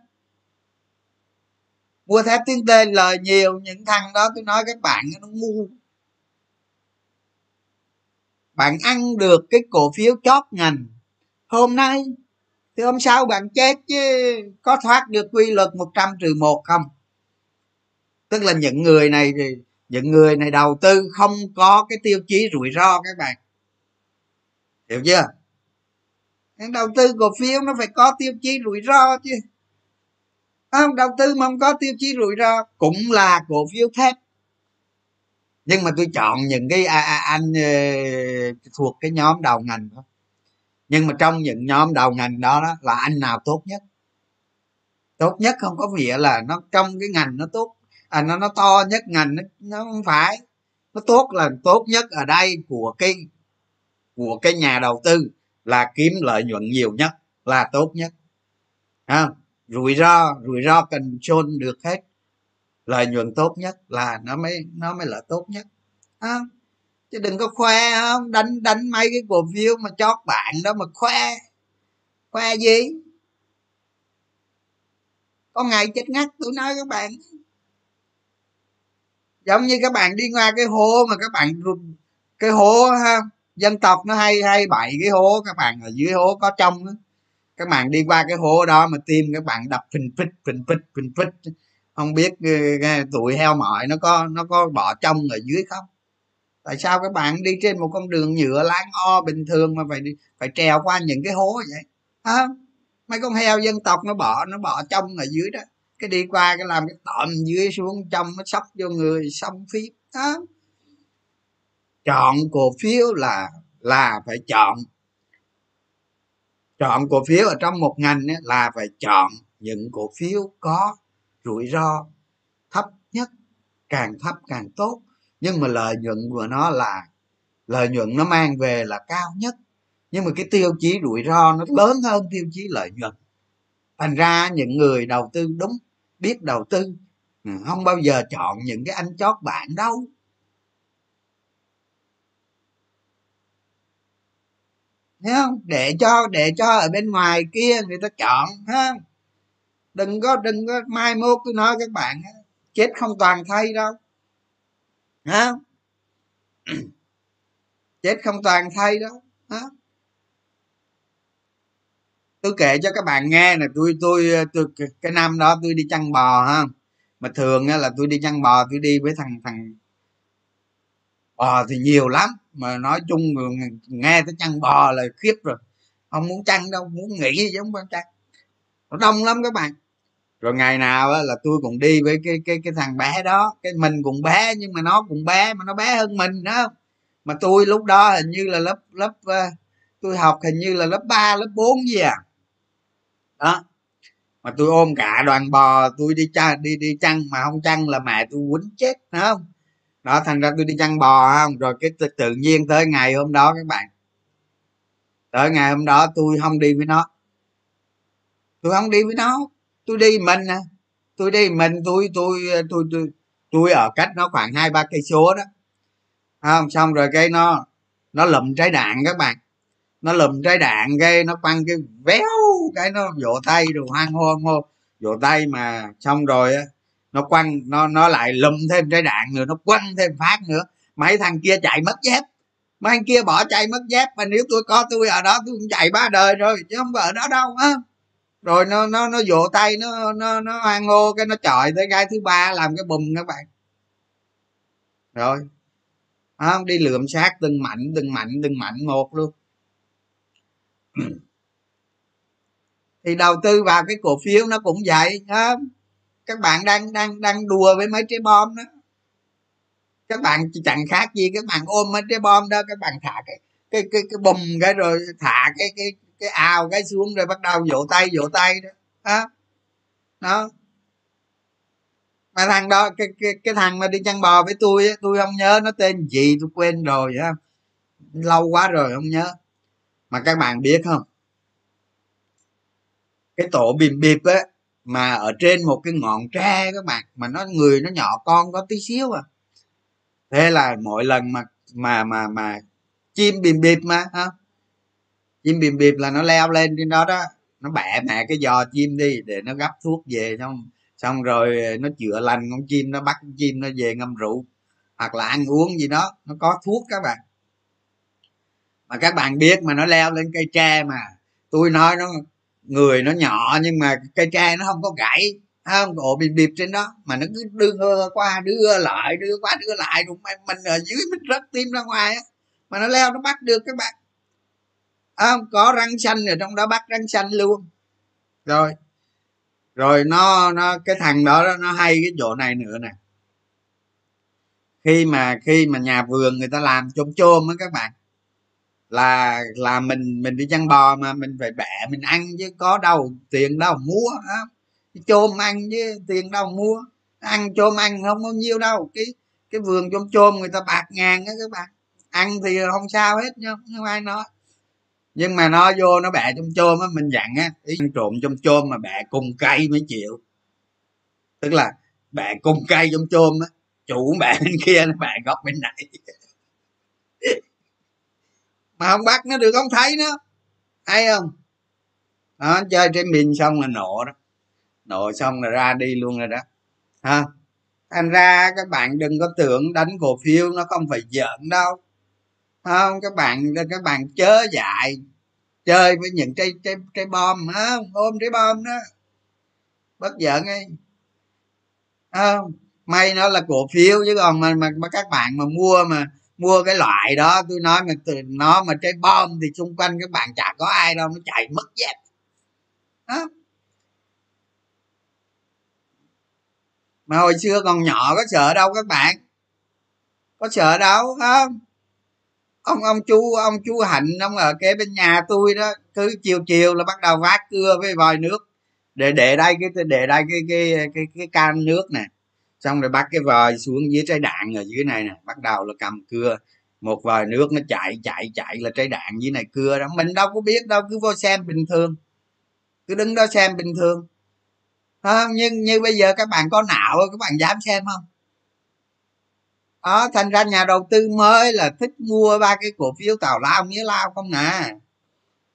Mua thép tiến lên lời nhiều, những thằng đó tôi nói các bạn nó ngu. Bạn ăn được cái cổ phiếu chót ngành. Hôm nay, thì hôm sau bạn chết chứ có thoát được quy luật 100 trừ một không? Tức là những người này thì, những người này đầu tư không có cái tiêu chí rủi ro các bạn hiểu chưa? Đầu tư cổ phiếu nó phải có tiêu chí rủi ro chứ. Không? Đầu tư mà không có tiêu chí rủi ro cũng là cổ phiếu thép. Nhưng mà tôi chọn những cái à, à, anh uh, thuộc cái nhóm đầu ngành thôi nhưng mà trong những nhóm đầu ngành đó, đó là anh nào tốt nhất? Tốt nhất không có nghĩa là nó trong cái ngành nó tốt. À nó nó to nhất ngành nó, nó không phải. Nó tốt là tốt nhất ở đây của cái của cái nhà đầu tư là kiếm lợi nhuận nhiều nhất là tốt nhất. À, rủi ro rủi ro cần chôn được hết lợi nhuận tốt nhất là nó mới nó mới là tốt nhất. À, chứ đừng có khoe không đánh đánh mấy cái cổ phiếu mà chót bạn đó mà khoe. Khoe gì? Có ngày chết ngắt tôi nói các bạn. Giống như các bạn đi qua cái hố mà các bạn cái hố ha dân tộc nó hay hay bậy cái hố, các bạn ở dưới hố có trong đó. các bạn đi qua cái hố đó mà tim các bạn đập phình phịch phình phịch phình phịch. Không biết ờ, tụi heo mỏi nó có nó có bỏ trong ở dưới không? Tại sao các bạn đi trên một con đường nhựa láng o bình thường mà phải phải trèo qua những cái hố vậy? Hả? Mấy con heo dân tộc nó bỏ nó bỏ trong ở dưới đó. Cái đi qua cái làm cái tọm dưới xuống trong nó sóc vô người xong phí. Đó chọn cổ phiếu là là phải chọn. Chọn cổ phiếu ở trong một ngành ấy, là phải chọn những cổ phiếu có rủi ro thấp nhất càng thấp càng tốt. Nhưng mà lợi nhuận của nó là lợi nhuận nó mang về là cao nhất. Nhưng mà cái tiêu chí rủi ro nó lớn hơn tiêu chí lợi nhuận. Thành ra những người đầu tư đúng biết đầu tư ừ, không bao giờ chọn những cái anh chót bạn đâu. Thấy không? Để cho để cho ở bên ngoài kia người ta chọn ha đừng có đừng có mai mốt tôi nói các bạn chết không toàn thay đâu. Ha chết không toàn thay đâu ha tôi kể cho các bạn nghe là tôi tôi tôi, cái năm đó tôi đi chăn bò ha mà thường là tôi đi chăn bò, tôi đi với thằng thằng bò thì nhiều lắm mà nói chung nghe tới chăn bò là khiếp rồi. Không muốn chăn đâu muốn nghỉ chứ không quan chăn nó đông lắm các bạn. Rồi ngày nào là tôi cũng đi với cái cái cái thằng bé đó. Cái mình cũng bé nhưng mà nó cũng bé mà nó bé hơn mình đó mà tôi lúc đó hình như là lớp lớp ờ, tôi học hình như là lớp 3, lớp 4 gì à. Đó. Mà tôi ôm cả đoàn bò tôi đi cha đi đi chăn mà không chăn là mẹ tôi quýnh chết phải không? Đó thành ra tôi đi chăn bò không? Rồi cái tự, nhiên tới ngày hôm đó các bạn. Tới ngày hôm đó tôi không đi với nó. Tôi không đi với nó. Tôi đi mình à. Tôi đi mình tôi tôi tôi tôi tôi ở cách nó khoảng hai ba cây số đó. Không? Xong rồi cái nó nó lụm trái đạn các bạn. Nó lùm trái đạn cái nó quăng cái véo cái nó vỗ tay rồi hoang hô hô. Vỗ tay mà xong rồi á nó quăng, nó nó lại lùm thêm trái đạn nữa, nó quăng thêm phát nữa. Mấy thằng kia chạy mất dép. Mấy thằng kia bỏ chạy mất dép, mà nếu tôi có tôi ở đó, tôi cũng chạy ba đời rồi, chứ không ở đó đâu, á. Rồi nó nó nó vỗ tay, nó nó nó hoan hô, cái nó chọi tới cái thứ ba làm cái bùm các bạn. Rồi không đi lượm xác từng mạnh từng mạnh từng mạnh một luôn. Thì đầu tư vào cái cổ phiếu nó cũng vậy không các bạn đang đang đang đùa với mấy trái bom đó. Các bạn chẳng khác gì các bạn ôm mấy trái bom đó, các bạn thả cái cái cái cái bùm cái rồi thả cái cái cái ào cái xuống rồi bắt đầu vỗ tay vỗ tay đó. Đó. Đó. Mà thằng đó, cái cái cái thằng mà đi chăn bò với tôi tôi không nhớ nó tên gì, tôi quên rồi ha lâu quá rồi không nhớ. Mà các bạn biết không? Cái tổ bìm bịp á mà ở trên một cái ngọn tre các bạn, mà nó người nó nhỏ con có tí xíu à. Thế là mỗi lần mà mà mà mà chim bìm bịp mà, ha. Chim bìm bịp là nó leo lên trên đó đó, nó bẻ mẹ cái giò chim đi để nó gấp thuốc về, xong xong rồi nó chữa lành con chim, nó bắt con chim nó về ngâm rượu, hoặc là ăn uống gì đó, nó có thuốc các bạn. Mà các bạn biết mà nó leo lên cây tre mà tôi nói nó người nó nhỏ nhưng mà cây tre nó không có gãy không? Cổ bịp bịp trên đó, mà nó cứ đưa qua, đưa lại, đưa qua, đưa lại đúng mình ở dưới mình rớt tim ra ngoài á. Mà nó leo, nó bắt được các bạn không? Có răng xanh ở trong đó, bắt răng xanh luôn. Rồi rồi nó nó, cái thằng đó, nó hay cái chỗ này nữa nè. Khi mà khi mà nhà vườn người ta làm chôm chôm á các bạn là là mình mình đi chăn bò mà mình phải bẻ, mình ăn chứ có đâu tiền đâu mua, á. Chôm ăn chứ tiền đâu mua. Ăn chôm ăn không bao nhiêu đâu. Cái cái vườn chôm chôm người ta bạc ngàn á các bạn. Ăn thì không sao hết nha không ai nói. Nhưng mà nó vô nó bẻ chôm chôm á, mình dặn á, ý trộm chôm chôm mà bẻ cùng cây mới chịu. Tức là bẻ cùng cây chôm chôm á, chủ bẻ bên kia nó bẻ góc bên này. mà không bắt nó được không thấy nó. Hay không? Đó chơi trên mình xong là nổ đó. Nổ xong là ra đi luôn rồi đó. Ha? Thành ra các bạn đừng có tưởng đánh cổ phiếu nó không phải giỡn đâu. Không? Các bạn các bạn chớ dại. Chơi với những trái trái trái bom á ôm trái bom đó. Bất giỡn ấy. Không? May nó là cổ phiếu chứ còn mà, mà mà các bạn mà mua mà mua cái loại đó tôi nói mà từ nó mà trái bom thì xung quanh các bạn chả có ai đâu nó chạy mất dép. Đó. mà hồi xưa còn nhỏ có sợ đâu các bạn. Có sợ đâu không? Ông ông chú ông chú hạnh ông ở kế bên nhà tôi đó cứ chiều chiều là bắt đầu vác cưa với vòi nước. Để để đây cái để đây cái cái cái cái, cái can nước nè xong rồi bắt cái vòi xuống dưới trái đạn ở dưới này nè, bắt đầu là cầm cưa. Một vòi nước nó chạy chạy chạy là trái đạn dưới này cưa đó. Mình đâu có biết đâu, cứ vô xem bình thường. Cứ đứng đó xem bình thường. Không nhưng như bây giờ các bạn có não, các bạn dám xem không? Đó, thành ra nhà đầu tư mới là thích mua ba cái cổ phiếu tào lao nghĩa lao không nè.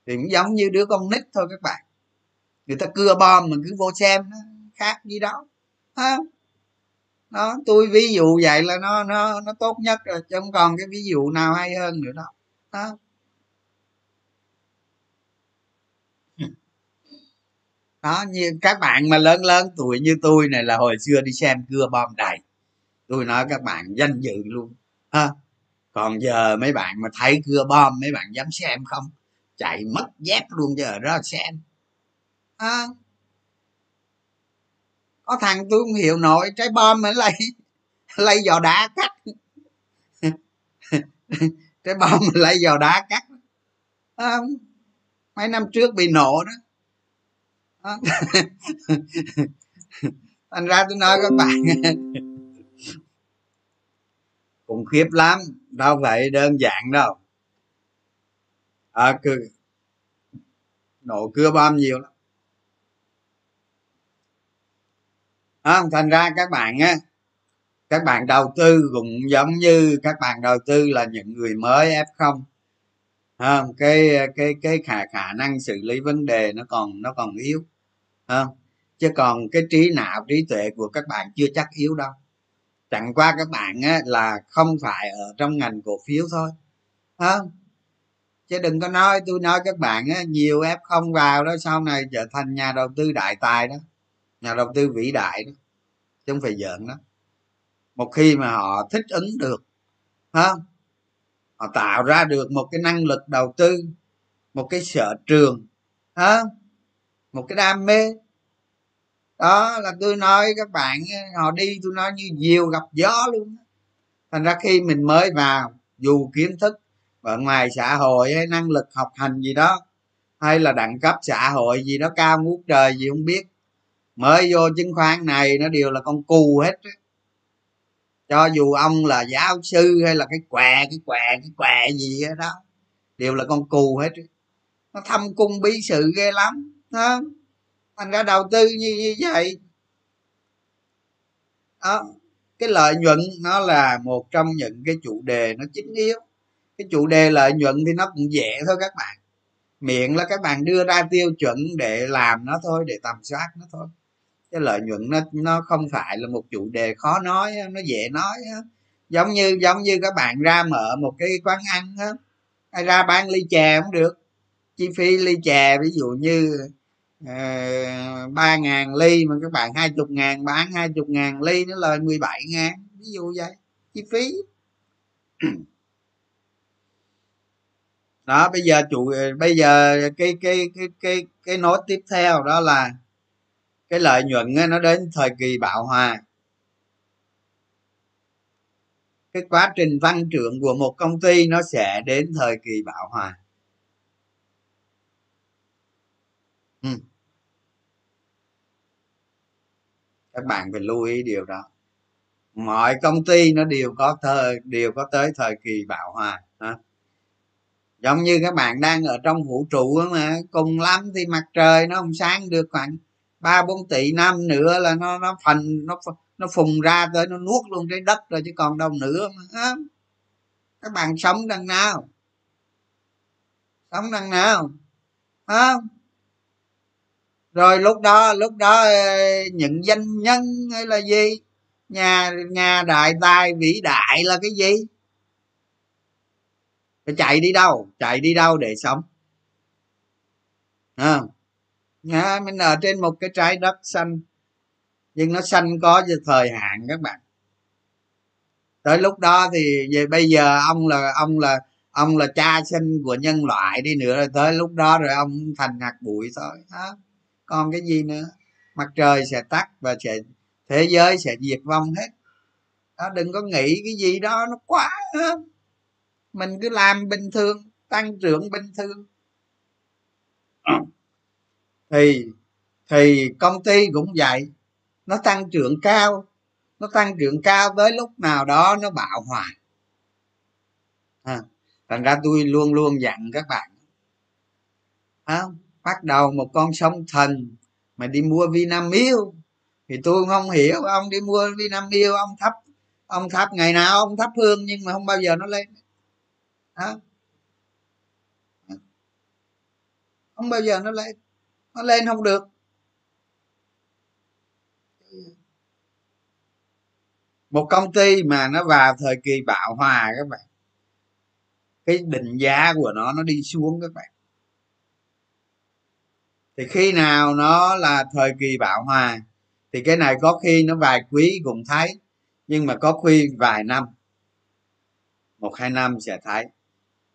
Thì cũng giống như đứa con nít thôi các bạn. Người ta cưa bom mà cứ vô xem nó khác gì đó. Không? Đó, tôi ví dụ vậy là nó nó nó tốt nhất rồi, chứ không còn cái ví dụ nào hay hơn nữa đâu. Đó. Đó, như các bạn mà lớn lớn tuổi như tôi này là hồi xưa đi xem cưa bom đầy tôi nói các bạn danh dự luôn, ha. Còn giờ mấy bạn mà thấy cưa bom, mấy bạn dám xem không? Chạy mất dép luôn giờ đó xem. Ha có thằng tôi không hiểu nổi trái bom mà lấy lấy giò đá cắt. Trái bom mà lấy giò đá cắt. Không mấy năm trước bị nổ đó. Ờ. Thành ra tôi nói các bạn. Cũng khiếp lắm đâu phải đơn giản đâu. À, cứ nổ cưa bom nhiều lắm. À, thành ra các bạn á các bạn đầu tư cũng giống như các bạn đầu tư là những người mới f không. À, cái cái cái khả khả năng xử lý vấn đề nó còn nó còn yếu. À, chứ còn cái trí não trí tuệ của các bạn chưa chắc yếu đâu. Chẳng qua các bạn á, là không phải ở trong ngành cổ phiếu thôi. À, chứ đừng có nói tôi nói các bạn á, nhiều f không vào đó sau này trở thành nhà đầu tư đại tài đó nhà đầu tư vĩ đại đó, chứ không phải giỡn đó. Một khi mà họ thích ứng được, ha, họ tạo ra được một cái năng lực đầu tư, một cái sở trường, ha, một cái đam mê. Đó là tôi nói các bạn, họ đi tôi nói như diều gặp gió luôn thành ra khi mình mới vào, dù kiến thức ở ngoài xã hội hay năng lực học hành gì đó, hay là đẳng cấp xã hội gì đó, cao ngút trời gì không biết mới vô chứng khoán này nó đều là con cù hết cho dù ông là giáo sư hay là cái què cái què cái què gì đó đều là con cù hết nó thâm cung bí sự ghê lắm đó thành ra đầu tư như, như vậy. Đó cái lợi nhuận nó là một trong những cái chủ đề nó chính yếu. Cái chủ đề lợi nhuận thì nó cũng dễ thôi các bạn. Miệng là các bạn đưa ra tiêu chuẩn để làm nó thôi để tầm soát nó thôi cái lợi nhuận nó nó không phải là một chủ đề khó nói nó dễ nói giống như giống như các bạn ra mở một cái quán ăn á, hay ra bán ly chè cũng được. Chi phí ly chè, ví dụ như ba ba ngàn ly mà các bạn hai chục ngàn, bán hai chục ngàn ly nó lời mười bảy ngàn, ví dụ vậy, chi phí. Đó, bây giờ chủ, bây giờ cái cái cái cái cái nốt tiếp theo đó là cái lợi nhuận nó đến thời kỳ bạo hòa cái quá trình tăng trưởng của một công ty nó sẽ đến thời kỳ bạo hòa ừ. các bạn phải lưu ý điều đó mọi công ty nó đều có thời đều có tới thời kỳ bạo hòa, hả? giống như các bạn đang ở trong vũ trụ mà, cùng lắm thì mặt trời nó không sáng được khoảng ba bốn tỷ năm nữa là nó nó phần nó nó phùng ra tới nó nuốt luôn trái đất rồi chứ còn đâu nữa mà các bạn sống đằng nào? Sống đằng nào? Không rồi lúc đó lúc đó những danh nhân hay là gì? Nhà nhà đại tài vĩ đại là cái gì? Chạy đi đâu? Chạy đi đâu để sống? À, nha mình ở trên một cái trái đất xanh. Nhưng nó xanh có thời hạn các bạn. Tới lúc đó thì về bây giờ ông là ông là ông là cha sinh của nhân loại đi nữa. Rồi tới lúc đó rồi ông thành hạt bụi thôi. Đó. còn cái gì nữa? Mặt trời sẽ tắt và sẽ thế giới sẽ diệt vong hết. Đó, đừng có nghĩ cái gì đó nó quá mình cứ làm bình thường tăng trưởng bình thường thì thì công ty cũng vậy. Nó tăng trưởng cao nó tăng trưởng cao tới lúc nào đó nó bạo hòa à, thành ra tôi luôn luôn dặn các bạn à, bắt đầu một con sông thần mà đi mua vinamilk. Thì tôi không hiểu ông đi mua vinamilk ông thắp ông thắp ngày nào ông thắp hương nhưng mà không bao giờ nó lên. Đó. không bao giờ nó lên nó lên không được. Một công ty mà nó vào thời kỳ bạo hòa các bạn, cái định giá của nó nó đi xuống các bạn. Thì khi nào nó là thời kỳ bạo hòa, thì cái này có khi nó vài quý cũng thấy, nhưng mà có khi vài năm, một hai năm sẽ thấy.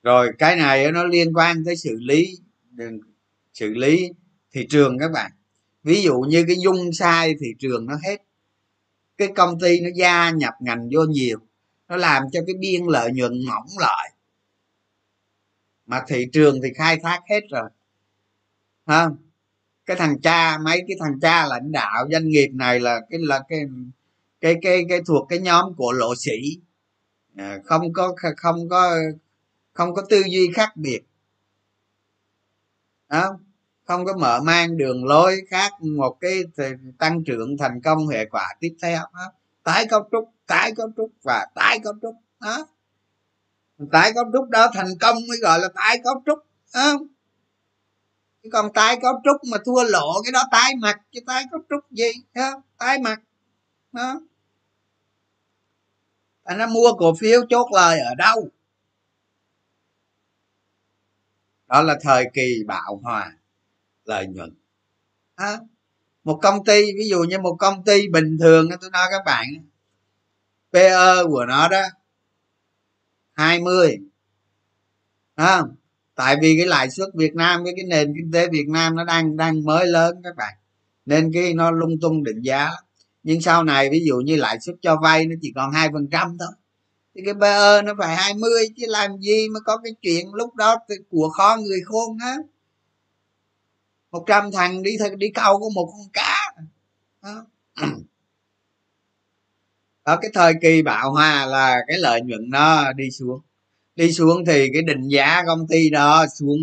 Rồi cái này nó liên quan tới xử lý xử lý thị trường các bạn. Ví dụ như cái dung sai thị trường nó hết. Cái công ty nó gia nhập ngành vô nhiều. Nó làm cho cái biên lợi nhuận mỏng lại. Mà thị trường thì khai thác hết rồi. Không cái thằng cha mấy cái thằng cha lãnh đạo doanh nghiệp này là cái là cái cái cái cái thuộc cái nhóm của lộ sĩ. À, không có không có không có tư duy khác biệt. Đó không có mở mang đường lối khác, một cái tăng trưởng thành công, hệ quả tiếp theo, đó. tái cấu trúc, tái cấu trúc và tái cấu trúc, đó tái cấu trúc đó thành công mới gọi là tái cấu trúc, đó. còn tái cấu trúc mà thua lộ cái đó tái mặt, chứ tái cấu trúc gì đó. tái mặt, đó anh nó mua cổ phiếu chốt lời ở đâu đó là thời kỳ bạo hòa lợi nhuận. À, một công ty ví dụ như một công ty bình thường tôi nói các bạn PE của nó đó 20 à, tại vì cái lãi suất Việt Nam với cái nền kinh tế Việt Nam nó đang đang mới lớn các bạn nên cái nó lung tung định giá nhưng sau này ví dụ như lãi suất cho vay nó chỉ còn hai phần trăm thôi. Thì cái PE nó phải 20 chứ làm gì mà có cái chuyện lúc đó của khó người khôn hết 100 thằng đi th- đi câu có một con cá. Đó. ở cái thời kỳ bạo hòa là cái lợi nhuận nó đi xuống. Đi xuống thì cái định giá công ty đó xuống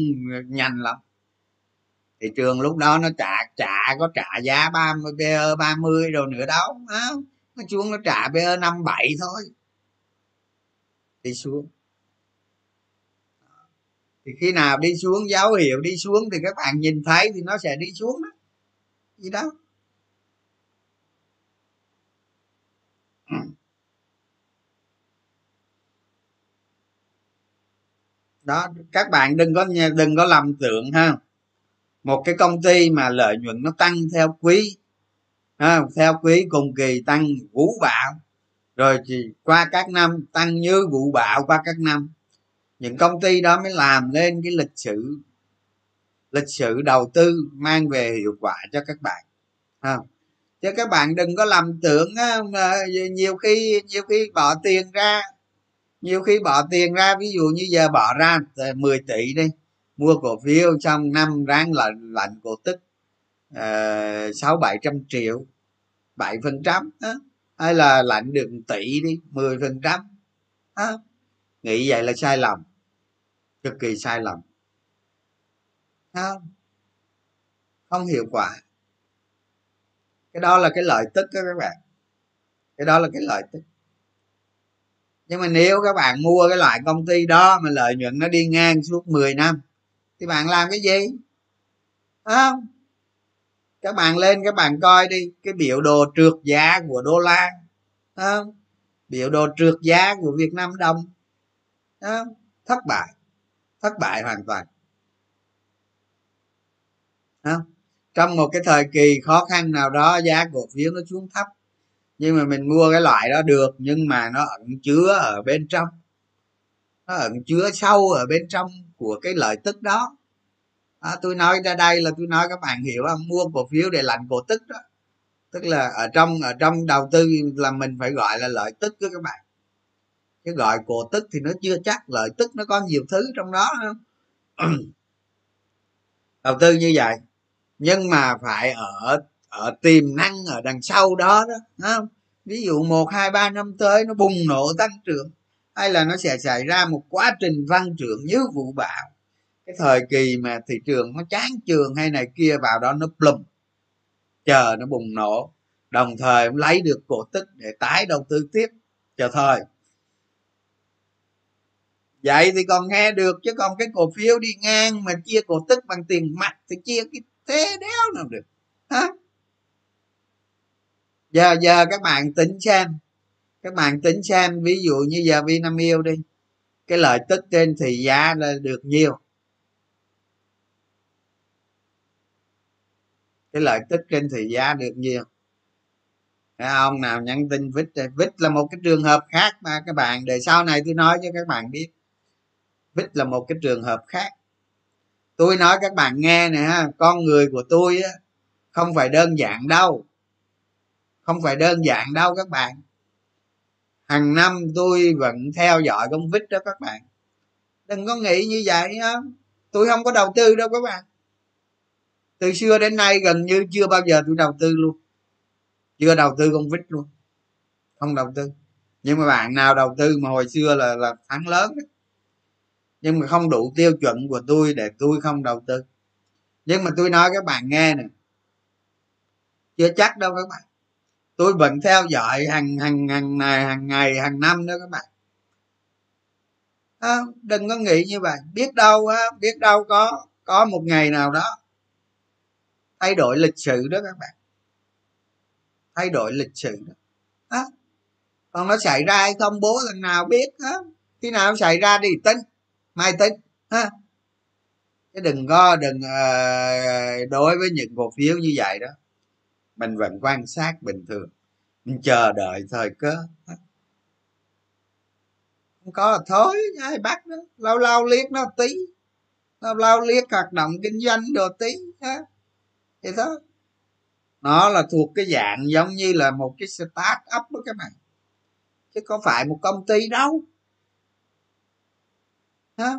nhanh lắm. Thị trường lúc đó nó trả trả, có trả giá ba mươi ba 30 rồi nữa đó nó xuống nó trả năm 57 thôi. Đi xuống thì khi nào đi xuống dấu hiệu đi xuống thì các bạn nhìn thấy thì nó sẽ đi xuống đó. Gì đó. Ừ. Đó các bạn đừng có đừng có lầm tưởng ha. Một cái công ty mà lợi nhuận nó tăng theo quý ha, theo quý cùng kỳ tăng vũ bạo. Rồi thì qua các năm tăng như vụ bạo qua các năm những công ty đó mới làm lên cái lịch sử lịch sử đầu tư mang về hiệu quả cho các bạn à. chứ các bạn đừng có lầm tưởng nhiều khi nhiều khi bỏ tiền ra, nhiều khi bỏ tiền ra, ví dụ như giờ bỏ ra 10 tỷ đi, mua cổ phiếu trong năm ráng lạnh lạnh cổ tức ờ, sáu, bảy trăm triệu, bảy phần trăm hay là lạnh được tỷ đi 10 phần trăm nghĩ vậy là sai lầm cực kỳ sai lầm. Không? Không hiệu quả. Cái đó là cái lợi tức đó các bạn. Cái đó là cái lợi tức. Nhưng mà nếu các bạn mua cái loại công ty đó mà lợi nhuận nó đi ngang suốt 10 năm, thì bạn làm cái gì? Không? Các bạn lên, các bạn coi đi, cái biểu đồ trượt giá của đô la. Không? biểu đồ trượt giá của việt nam đồng. Không? thất bại thất bại hoàn toàn. Không? trong một cái thời kỳ khó khăn nào đó giá cổ phiếu nó xuống thấp. Nhưng mà mình mua cái loại đó được nhưng mà nó ẩn chứa ở bên trong. Nó ẩn chứa sâu ở bên trong của cái lợi tức đó. À, tôi nói ra đây là tôi nói các bạn hiểu không? Mua cổ phiếu để lạnh cổ tức đó. Tức là ở trong ở trong đầu tư là mình phải gọi là lợi tức đó các bạn chứ gọi cổ tức thì nó chưa chắc lợi tức nó có nhiều thứ trong đó không? Đầu tư như vậy, nhưng mà phải ở ở tiềm năng ở đằng sau đó đó không? Ví dụ một, hai, ba năm tới nó bùng nổ tăng trưởng, hay là nó sẽ xảy ra một quá trình tăng trưởng như vụ bão cái thời kỳ mà thị trường nó chán trường hay này kia, vào đó nó plum chờ nó bùng nổ, đồng thời lấy được cổ tức để tái đầu tư tiếp, chờ thời vậy thì còn nghe được chứ còn cái cổ phiếu đi ngang mà chia cổ tức bằng tiền mặt thì chia cái thế đéo nào được, hả? Giờ giờ các bạn tính xem, các bạn tính xem, ví dụ như giờ vinamilk đi, cái lợi tức trên thì giá là được nhiều. Cái lợi tức trên thì giá được nhiều. Thấy ông nào nhắn tin vít vít là một cái trường hợp khác mà các bạn, để sau này tôi nói cho các bạn biết vít là một cái trường hợp khác. Tôi nói các bạn nghe nè ha, con người của tôi á, không phải đơn giản đâu. Không phải đơn giản đâu các bạn. Hàng năm tôi vẫn theo dõi con vít đó các bạn. Đừng có nghĩ như vậy á tôi không có đầu tư đâu các bạn. Từ xưa đến nay gần như chưa bao giờ tôi đầu tư luôn. Chưa đầu tư con vít luôn. Không đầu tư. Nhưng mà bạn nào đầu tư mà hồi xưa là là thắng lớn đó nhưng mà không đủ tiêu chuẩn của tôi để tôi không đầu tư. Nhưng mà tôi nói các bạn nghe nè. Chưa chắc đâu các bạn. Tôi vẫn theo dõi hàng hàng hàng ngày hàng ngày hàng năm đó các bạn. À, đừng có nghĩ như vậy. Biết đâu á biết đâu có có một ngày nào đó thay đổi lịch sử đó các bạn. Thay đổi lịch sử đó. À, còn nó xảy ra hay không bố lần nào biết á. Khi nào xảy ra đi tính mai tính ha? Chứ đừng có đừng uh, đối với những cổ phiếu như vậy đó. Mình vẫn quan sát bình thường. Mình chờ đợi thời cơ không có là thối ai bắt đó lâu lâu liếc nó tí. Lâu lâu liếc hoạt động kinh doanh đồ tí ha? Thì đó nó là thuộc cái dạng giống như là một cái start up đó các bạn. Chứ có phải một công ty đâu ha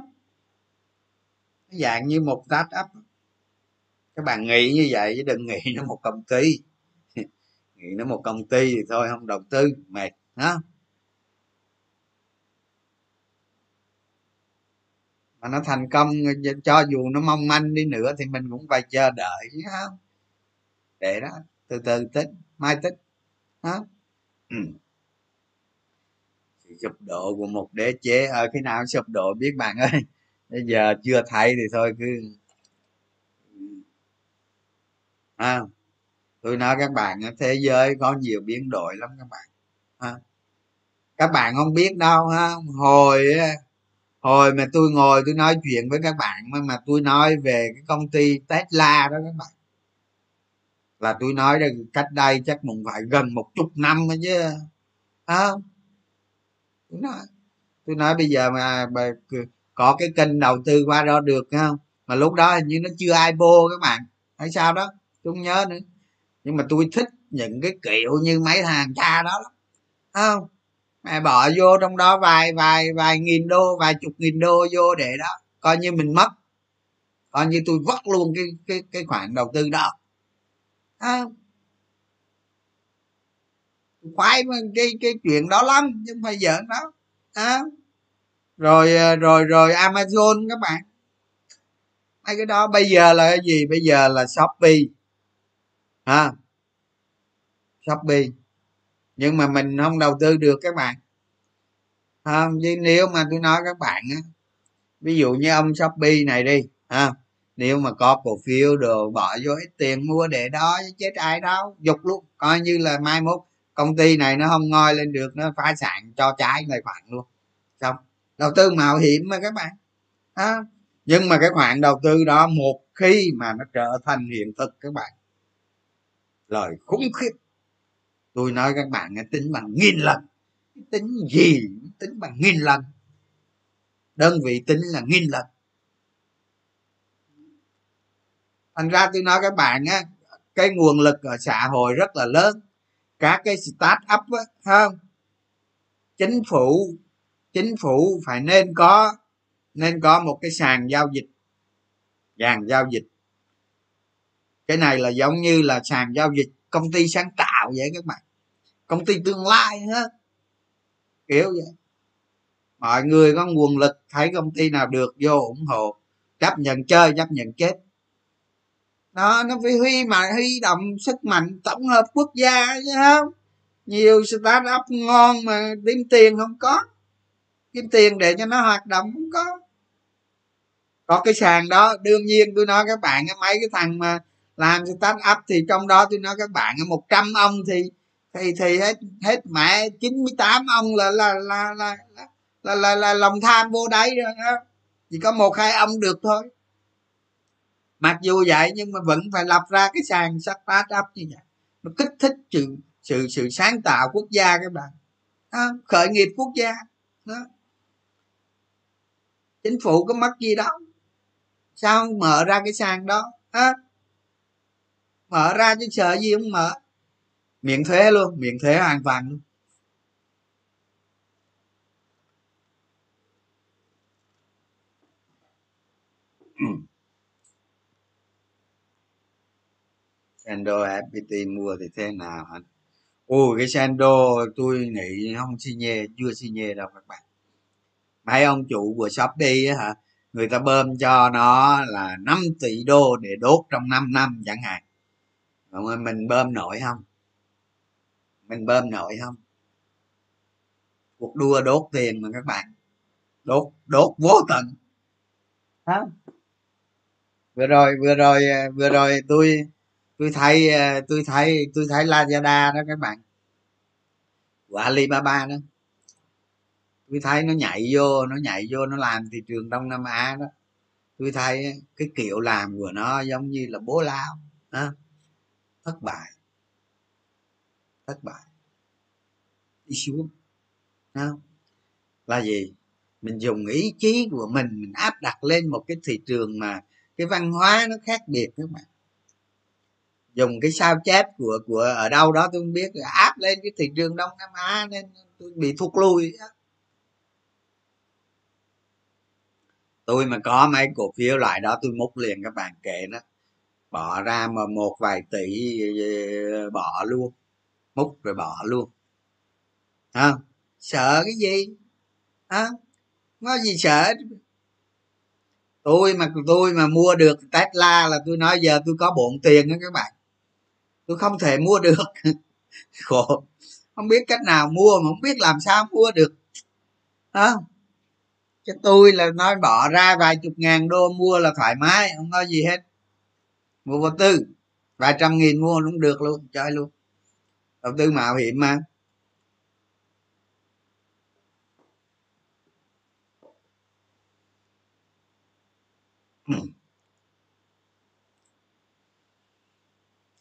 dạng như một start up các bạn nghĩ như vậy chứ đừng nghĩ nó một công ty. Nghĩ nó một công ty thì thôi, không đầu tư, mệt, đó. Mà nó thành công, cho dù nó mong manh đi nữa thì mình cũng phải chờ đợi, chứ không. Để đó, từ từ tính mai tính đó. ừ. sụp đổ của một đế chế. Ở khi nào sụp đổ biết bạn ơi. Bây giờ chưa thấy thì thôi cứ à, tôi nói các bạn thế giới có nhiều biến đổi lắm các bạn. Ha các bạn không biết đâu ha. Hồi hồi mà tôi ngồi tôi nói chuyện với các bạn mà, mà tôi nói về cái công ty tesla đó các bạn. Là tôi nói rằng cách đây chắc cũng phải gần một chục năm rồi chứ. Không tôi nói tôi nói bây giờ mà, mà có cái kênh đầu tư qua đó được không? Mà lúc đó hình như nó chưa ai ipo các bạn hay sao đó? Tôi không nhớ nữa. Nhưng mà tôi thích những cái kiểu như mấy thằng cha đó lắm. Không? Mẹ bỏ vô trong đó vài vài vài nghìn đô vài chục nghìn đô vô để đó. Coi như mình mất. Coi như tôi vất luôn cái cái cái khoản đầu tư đó. Không? Khoái cái cái chuyện đó lắm chứ không phải giỡn đó. À. rồi ờ, rồi rồi amazon các bạn. Mấy cái đó bây giờ là cái gì? Bây giờ là shopee. Ha shopee. Nhưng mà mình không đầu tư được các bạn. À, chứ nếu mà tôi nói các bạn á ví dụ như ông shopee này đi ha nếu mà có cổ phiếu đồ bỏ vô ít tiền mua để đó chết ai đâu dục luôn coi như là mai mốt công ty này nó không ngoi lên được nó phá sản cho trái tài khoản luôn. Xong đầu tư mạo hiểm mà các bạn. À, nhưng mà cái khoản đầu tư đó một khi mà nó trở thành hiện thực các bạn. Lời khủng khiếp. Tôi nói các bạn nghe tính bằng nghìn lần. Tính gì? Tính bằng nghìn lần. Đơn vị tính là nghìn lần. Thành ra tôi nói các bạn á cái nguồn lực ở xã hội rất là lớn các cái start up á không? Chính phủ chính phủ phải nên có nên có một cái sàn giao dịch, sàn giao dịch. Cái này là giống như là sàn giao dịch công ty sáng tạo vậy các bạn. Công ty tương lai hết kiểu vậy. Mọi người có nguồn lực, thấy công ty nào được vô ủng hộ, chấp nhận chơi, chấp nhận chết đó nó phải huy mà huy động sức mạnh tổng hợp quốc gia chứ không? Nhiều start up ngon mà kiếm tiền không có. Kiếm tiền để cho nó hoạt động không có. Có cái sàn đó đương nhiên tôi nói các bạn cái mấy cái thằng mà làm start up thì trong đó tôi nói các bạn một trăm ông thì thì thì hết hết mẹ 98 ông là là là là là, là, là, là lòng tham vô đáy rồi đó. chỉ có một hai ông được thôi mặc dù vậy nhưng mà vẫn phải lập ra cái sàn start up như vậy. Nó kích thích sự sự sự sáng tạo quốc gia các bạn. Đó, khởi nghiệp quốc gia. Đó. chính phủ có mất gì đó, sao không mở ra cái sàn đó? À, mở ra chứ sợ gì không mở. Miễn thuế luôn miễn thuế hoàn toàn luôn. Sando FPT mua thì thế nào hả? Ôi cái Sando tôi nghĩ không xi nhê, chưa xi nhê đâu các bạn. Mấy ông chủ của Shopee á hả? Người ta bơm cho nó là 5 tỷ đô để đốt trong 5 năm chẳng hạn. Rồi mình bơm nổi không? Mình bơm nổi không? Cuộc đua đốt tiền mà các bạn. Đốt đốt vô tận. Hả? Vừa rồi vừa rồi vừa rồi tôi tôi thấy ờ, tôi thấy tôi thấy lazada đó các bạn. Của alibaba đó. Tôi thấy nó nhảy vô, nó nhảy vô, nó làm thị trường đông nam á đó. Tôi thấy cái kiểu làm của nó giống như là bố lao đó. thất bại. Thất bại. Đi xuống không là gì? Mình dùng ý chí của mình mình áp đặt lên một cái thị trường mà cái văn hóa nó khác biệt các bạn dùng cái sao chép của của ở đâu đó tôi không biết áp lên cái thị trường đông nam á nên tôi bị thụt lùi tôi mà có mấy cổ phiếu loại đó tôi múc liền các bạn kệ nó. Bỏ ra mà một vài tỷ ờ, bỏ luôn. Múc rồi bỏ luôn. À, sợ cái gì? Hả? Có gì sợ? Tôi mà tôi mà mua được tesla là tôi nói giờ tôi có bộn tiền đó các bạn tôi không thể mua được. Khổ. Không biết cách nào mua mà không biết làm sao mua được. Đó cho tôi là nói bỏ ra vài chục ngàn đô mua là thoải mái, không có gì hết. Mua vô tư. Vài trăm nghìn mua cũng được luôn, chơi luôn. Đầu tư mạo hiểm mà.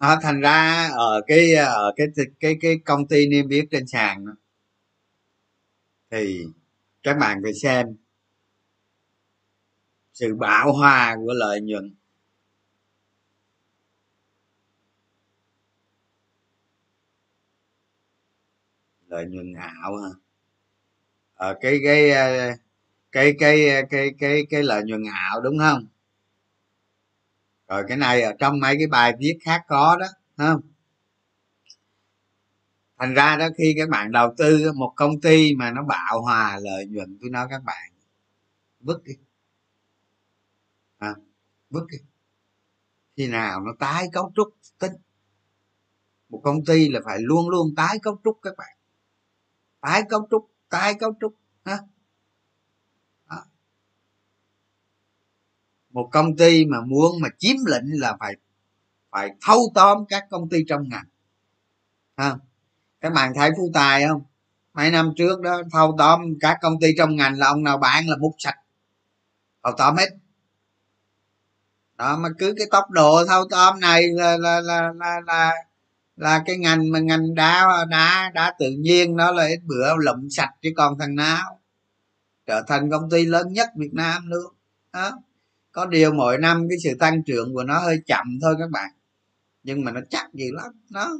À, thành ra ở cái ở cái cái cái công ty niêm yết trên sàn đó, thì các bạn phải xem sự bão hòa của lợi nhuận. Lợi nhuận ảo hả? Ở cái cái ờ, cái cái cái cái cái lợi nhuận ảo đúng không? Rồi cái này ở trong mấy cái bài viết khác có đó không? Thành ra đó khi các bạn đầu tư một công ty mà nó bạo hòa lợi nhuận tôi nói các bạn vứt đi. À, vứt đi. Khi nào nó tái cấu trúc tính. Một công ty là phải luôn luôn tái cấu trúc các bạn. Tái cấu trúc tái cấu trúc ha? Một công ty mà muốn mà chiếm lĩnh là phải phải thâu tóm các công ty trong ngành. Ha các bạn thấy phú tài không? Mấy năm trước đó thâu tóm các công ty trong ngành là ông nào bán là múc sạch. Thâu tóm hết. Đó mà cứ cái tốc độ thâu tóm này là là là là là, là cái ngành mà ngành đá đá đá tự nhiên nó là ít bữa lụm sạch chứ còn thằng nào. Trở thành công ty lớn nhất việt nam luôn. Đó có điều mỗi năm cái sự tăng trưởng của nó hơi chậm thôi các bạn. Nhưng mà nó chắc gì lắm nó.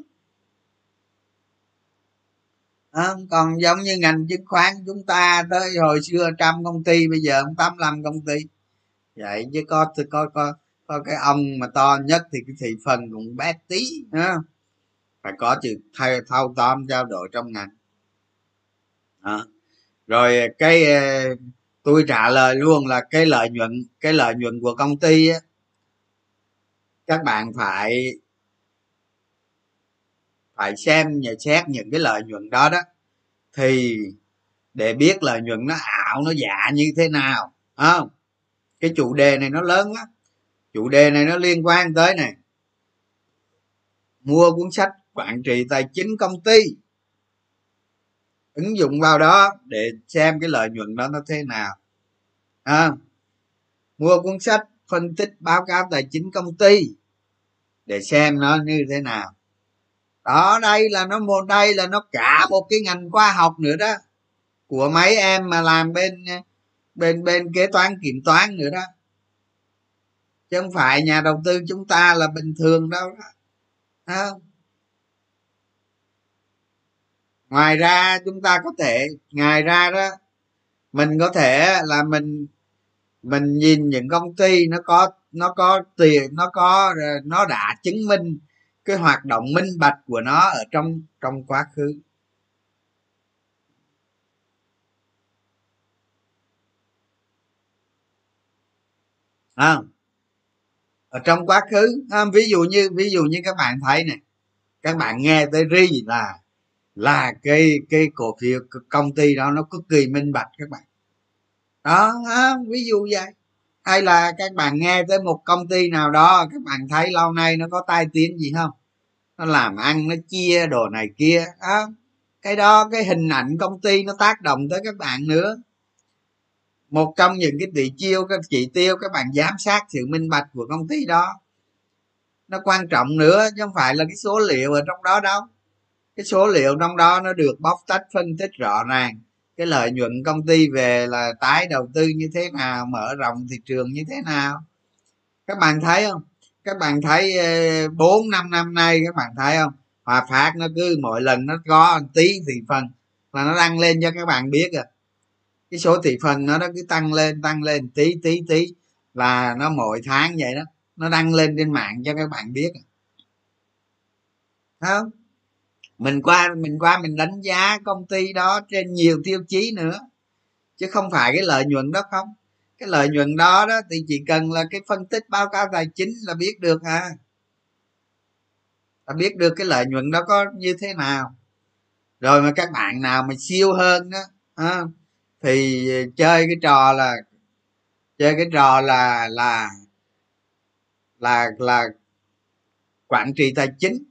À, còn giống như ngành chứng khoán chúng ta tới hồi xưa trăm công ty bây giờ tám năm công ty. Vậy chứ có có có có cái ông mà to nhất thì cái thị phần cũng bé tí ha. Phải có chữ thay thâu tóm trao đổi trong ngành. Đó. rồi cái tôi trả lời luôn là cái lợi nhuận, cái lợi nhuận của công ty á, các bạn phải phải xem và xét những cái lợi nhuận đó đó. Thì để biết lợi nhuận nó ảo, nó giả như thế nào không? Cái chủ đề này nó lớn á chủ đề này nó liên quan tới này. Mua cuốn sách quản trị tài chính công ty ứng dụng vào đó để xem cái lợi nhuận đó nó thế nào. À, mua cuốn sách phân tích báo cáo tài chính công ty để xem nó như thế nào. Đó đây là nó một đây là nó cả một cái ngành khoa học nữa đó của mấy em mà làm bên bên bên kế toán kiểm toán nữa đó. Chứ không phải nhà đầu tư chúng ta là bình thường đâu đó. Không? Ngoài ra chúng ta có thể ngoài ra đó mình có thể là mình mình nhìn những công ty nó có nó có tiền nó có ờ, nó đã chứng minh cái hoạt động minh bạch của nó ở trong trong quá khứ. À, ở trong quá khứ à, ví dụ như ví dụ như các bạn thấy này các bạn nghe tới ri là là cái cái cổ phiếu công ty đó nó cực kỳ minh bạch các bạn. Đó à, ví dụ vậy. Hay là các bạn nghe tới một công ty nào đó các bạn thấy lâu nay nó có tai tiếng gì không? Nó làm ăn nó chia đồ này kia. À, cái đó cái hình ảnh công ty nó tác động tới các bạn nữa. Một trong những cái tỷ chiêu các chỉ tiêu các bạn giám sát sự minh bạch của công ty đó nó quan trọng nữa chứ không phải là cái số liệu ở trong đó đâu cái số liệu trong đó nó được bóc tách phân tích rõ ràng. Cái lợi nhuận công ty về là tái đầu tư như thế nào, mở rộng thị trường như thế nào. Các bạn thấy không? Các bạn thấy bốn, năm năm nay các bạn thấy không? Hòa phát nó cứ mỗi lần nó có tí thị phần là nó đăng lên cho các bạn biết à. Cái số thị phần nó nó cứ tăng lên tăng lên tí tí tí là nó mỗi tháng vậy đó, nó đăng lên trên mạng cho các bạn biết à. không? Mình qua mình qua mình đánh giá công ty đó trên nhiều tiêu chí nữa. Chứ không phải cái lợi nhuận đó không. Cái lợi nhuận đó đó thì chỉ cần là cái phân tích báo cáo tài chính là biết được à là biết được cái lợi nhuận đó có như thế nào. Rồi mà các bạn nào mà siêu hơn đó à, thì chơi cái trò là chơi cái trò là là là là quản trị tài chính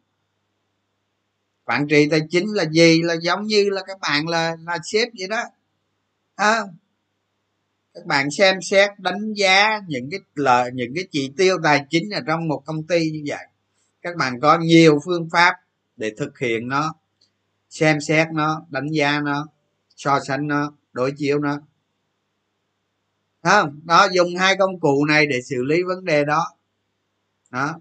quản trị tài chính là gì? Là giống như là các bạn là là sếp vậy đó. À, các bạn xem xét đánh giá những cái lợi những cái chỉ tiêu tài chính ở trong một công ty như vậy. Các bạn có nhiều phương pháp để thực hiện nó xem xét nó đánh giá nó so sánh nó đối chiếu nó. Không? Đó dùng hai công cụ này để xử lý vấn đề đó. Đó.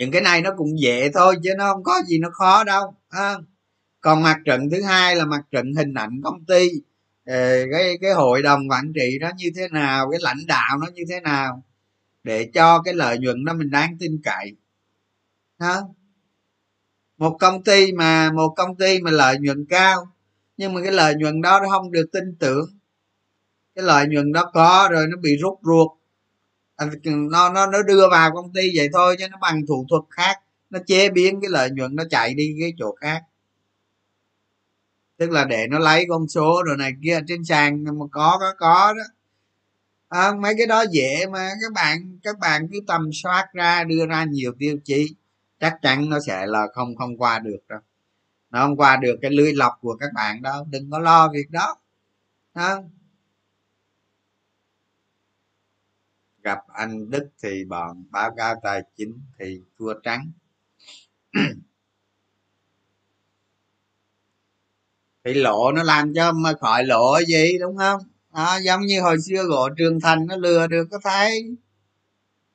Những cái này nó cũng dễ thôi, chứ nó không có gì nó khó đâu à. còn mặt trận thứ hai là mặt trận hình ảnh công ty. Ờ, cái cái hội đồng quản trị đó như thế nào, cái lãnh đạo nó như thế nào, để cho cái lợi nhuận đó mình đáng tin cậy. Ha một công ty mà, một công ty mà lợi nhuận cao, nhưng mà cái lợi nhuận đó nó không được tin tưởng. Cái lợi nhuận đó có rồi nó bị rút ruột nó nó nó đưa vào công ty vậy thôi chứ nó bằng thủ thuật khác. Nó chế biến cái lợi nhuận nó chạy đi cái chỗ khác. Tức là để nó lấy con số rồi này kia trên sàn mà có có có đó. À, mấy cái đó dễ mà các bạn các bạn cứ tầm soát ra đưa ra nhiều tiêu chí chắc chắn nó sẽ là không không qua được đâu. Nó không qua được cái lưới lọc của các bạn đâu đừng có lo việc đó. Không gặp anh đức thì bọn báo cáo tài chính thì thua trắng. Thì lộ nó làm cho mà khỏi lộ gì đúng không? Đó, giống như hồi xưa gỗ trường thành nó lừa được có thấy?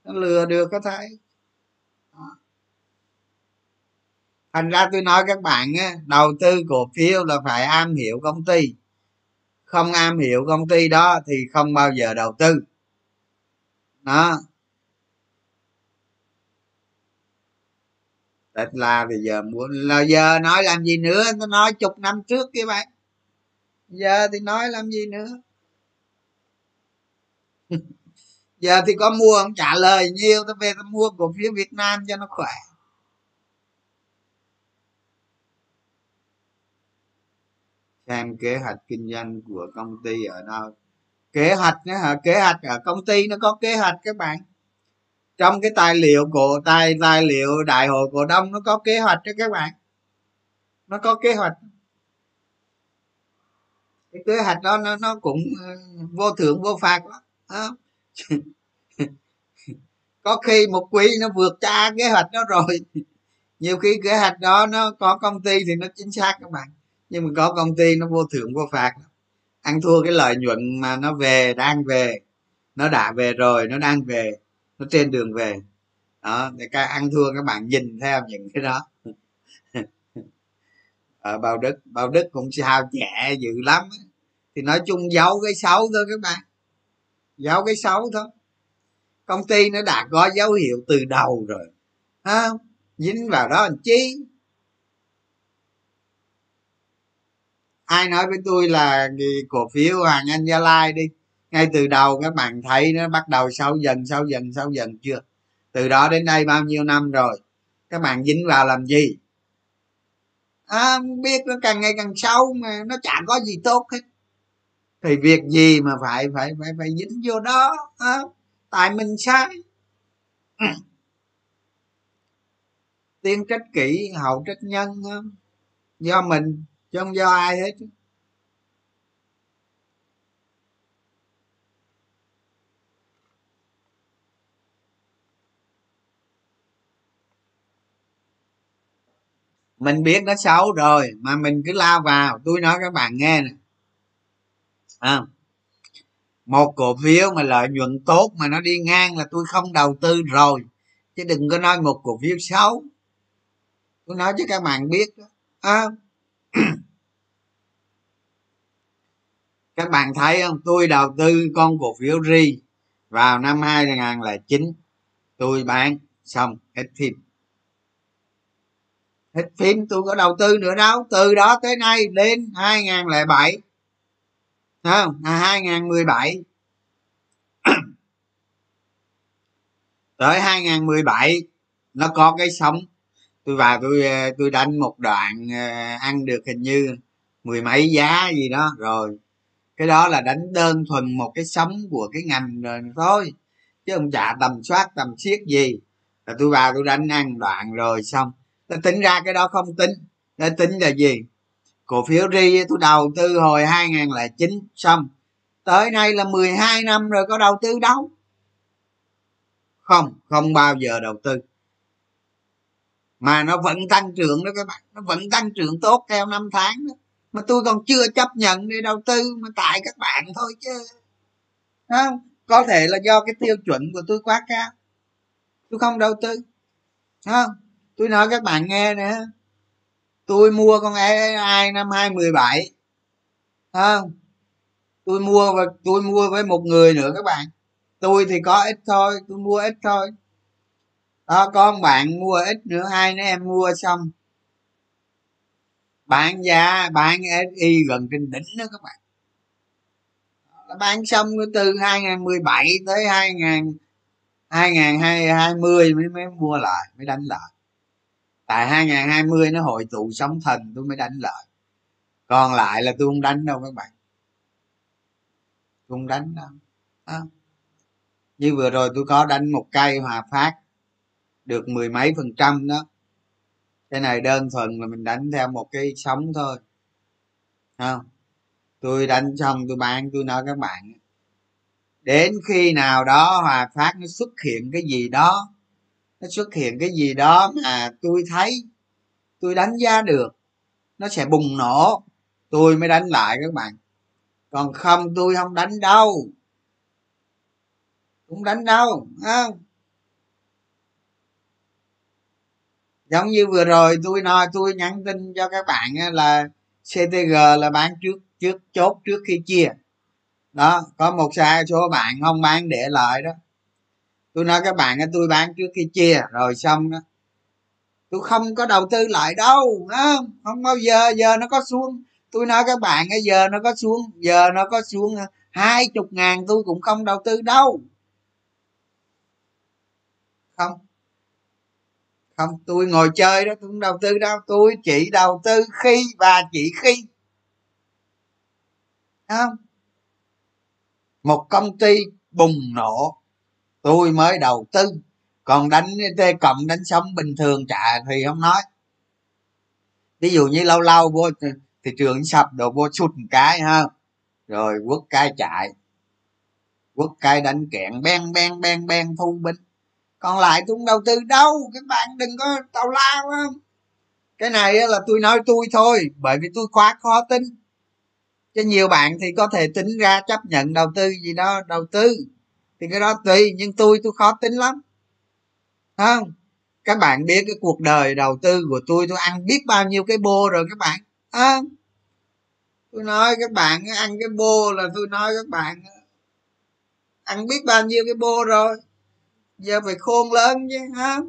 Nó lừa được có thấy? Thành ra tôi nói các bạn á, đầu tư cổ phiếu là phải am hiểu công ty. Không am hiểu công ty đó thì không bao giờ đầu tư đó. Tesla thì giờ muốn, là giờ nói làm gì nữa? Nó nói chục năm trước kia bạn. Giờ thì nói làm gì nữa? Giờ thì có mua không? Trả lời nhiều tôi về tôi mua cổ phiếu việt nam cho nó khỏe. Xem kế hoạch kinh doanh của công ty ở đâu kế hoạch nữa hả? Kế hoạch ở công ty nó có kế hoạch các bạn. Trong cái tài liệu của tài tài liệu đại hội cổ đông nó có kế hoạch cho các bạn. Nó có kế hoạch. Cái kế hoạch đó nó, nó cũng ờ, vô thưởng vô phạt đó. có khi một quý nó vượt tra kế hoạch đó rồi. Nhiều khi kế hoạch đó nó có công ty thì nó chính xác các bạn. Nhưng mà có công ty nó vô thưởng vô phạt ăn thua cái lợi nhuận mà nó về, đang về, nó đã về rồi, nó đang về, nó trên đường về. Đó thì các ăn thua các bạn nhìn theo những cái đó. Ờ, Ở bao đức bao đức cũng sao nhẹ dữ lắm thì nói chung giấu cái xấu thôi các bạn. Giấu cái xấu thôi. Công ty nó đã có dấu hiệu từ đầu rồi. Ha dính vào đó làm chi? Ai nói với tôi là cổ phiếu hàng anh gia lai đi. Ngay từ đầu các bạn thấy nó bắt đầu sâu dần sâu dần sâu dần chưa? Từ đó đến đây bao nhiêu năm rồi? Các bạn dính vào làm gì? À, biết nó càng ngày càng sâu mà nó chả có gì tốt hết. Thì việc gì mà phải phải phải phải dính vô đó à, tại mình sai. Tiên trách kỹ hậu trách nhân do mình chứ không do ai hết mình biết nó xấu rồi mà mình cứ lao vào. Tôi nói các bạn nghe nè. À, một cổ phiếu mà lợi nhuận tốt mà nó đi ngang là tôi không đầu tư rồi. Chứ đừng có nói một cổ phiếu xấu. Tôi nói cho các bạn biết đó. À, các bạn thấy không? Tôi đầu tư con cổ phiếu ri vào năm 2009 tôi bán xong hết phim. Hết phim tôi có đầu tư nữa đâu. Từ đó tới nay đến 2007 không. À, 2017 tới 2017 nó có cái sóng, tôi vào tôi tôi đánh một đoạn ờ, ăn được hình như mười mấy giá gì đó. Rồi cái đó là đánh đơn thuần một cái sóng của cái ngành rồi thôi. Chứ không chả tầm soát, tầm siết gì, là tôi vào tôi đánh ăn đoạn rồi xong. Tôi tính ra cái đó không tính. Để tính là gì? Cổ phiếu ri tôi đầu tư hồi 2009 xong. Tới nay là 12 năm rồi có đầu tư đâu. Không không bao giờ đầu tư. Mà nó vẫn tăng trưởng đó các bạn. Nó vẫn tăng trưởng tốt theo năm tháng đó mà tôi còn chưa chấp nhận để đầu tư mà tại các bạn thôi chứ. Không? Có thể là do cái tiêu chuẩn của tôi quá cao. Tôi không đầu tư. Không? Tôi nói các bạn nghe nè. Tôi mua con ai năm hai mười bảy. Không? Tôi mua và tôi mua với một người nữa các bạn. Tôi thì có ít thôi, tôi mua ít thôi. Đó con bạn mua ít nữa, hai nữa em mua xong bán giá bán SI gần trên đỉnh đó các bạn. Bán xong từ 2017 tới 2000 2020 mới mới mua lại, mới đánh lại. Tại 2020 nó hội tụ sóng thần, tôi mới đánh lại. Còn lại là tôi không đánh đâu các bạn. Tôi không đánh đâu. À. như vừa rồi tôi có đánh một cây hòa phát, được mười mấy phần trăm đó cái này đơn thuần là mình đánh theo một cái sóng thôi. Không? Tôi đánh xong tôi bán, tôi nói các bạn, đến khi nào đó hòa phát nó xuất hiện cái gì đó, nó xuất hiện cái gì đó mà tôi thấy, tôi đánh giá được, nó sẽ bùng nổ, tôi mới đánh lại các bạn. Còn không, tôi không đánh đâu. Cũng đánh đâu không? Giống như vừa rồi tôi nói, tôi nhắn tin cho các bạn là ctg là bán trước trước, chốt trước khi chia. Đó, có một sai số bạn không bán để lại đó. Tôi nói các bạn tôi bán trước khi chia, rồi xong đó. Tôi không có đầu tư lại đâu không? Không bao giờ giờ nó có xuống. Tôi nói các bạn giờ nó có xuống, giờ nó có xuống hai chục ngàn tôi cũng không đầu tư đâu. Không không, tôi ngồi chơi đó, tôi không đầu tư đâu. Tôi chỉ đầu tư khi và chỉ khi. Không? Một công ty bùng nổ, tôi mới đầu tư. Còn đánh tê cộng, đánh sống bình thường trả thì không nói. Ví dụ như lâu lâu vô thị trường sập đồ vô sụt một cái, ha. Rồi quất cái chạy. Quất cái đánh kẹn, beng beng beng beng, thu binh còn lại tôi không đầu tư đâu các bạn đừng có tào lao không? Cái này là tôi nói tôi thôi bởi vì tôi quá khó tính. Cho nhiều bạn thì có thể tính ra chấp nhận đầu tư gì đó đầu tư. Thì cái đó tùy nhưng tôi tôi khó tính lắm. Không? Các bạn biết cái cuộc đời đầu tư của tôi tôi ăn biết bao nhiêu cái bô rồi các bạn. À, tôi nói các bạn ăn cái bô là tôi nói các bạn ăn biết bao nhiêu cái bô rồi giờ phải khôn lớn chứ, hả?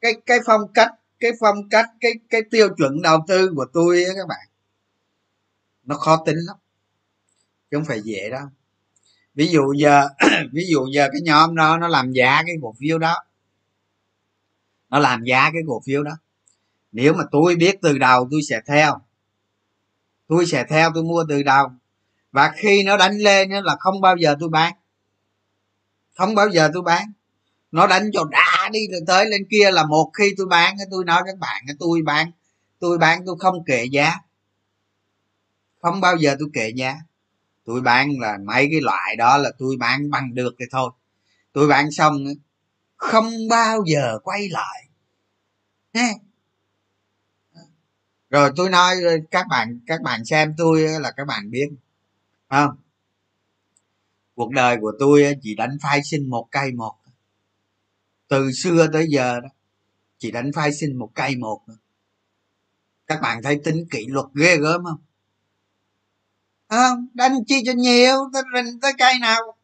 Cái cái phong cách, cái phong cách, cái cái tiêu chuẩn đầu tư của tôi á các bạn, nó khó tính lắm, chứ không phải dễ đâu. Ví dụ giờ, ví dụ giờ cái nhóm đó, nó làm giá cái cổ phiếu đó. Nó làm giá cái cổ phiếu đó nếu mà tôi biết từ đầu, tôi sẽ theo. Tôi sẽ theo, tôi mua từ đầu. Và khi nó đánh lên là không bao giờ tôi bán. Không bao giờ tôi bán. Nó đánh cho đã đi rồi tới lên kia là một khi tôi bán tôi nói các bạn tôi bán tôi bán, tôi không kệ giá. Không bao giờ tôi kệ giá. Tôi bán là mấy cái loại đó là tôi bán bằng được thì thôi. Tôi bán xong không bao giờ quay lại rồi tôi nói các bạn các bạn xem tôi là các bạn biết. Không? Cuộc đời của tôi chỉ đánh phai sinh một cây một. Từ xưa tới giờ đó, chỉ đánh phai sinh một cây một. Các bạn thấy tính kỷ luật ghê gớm không? Không? Đánh chi cho nhiều tôi rình tới cây nào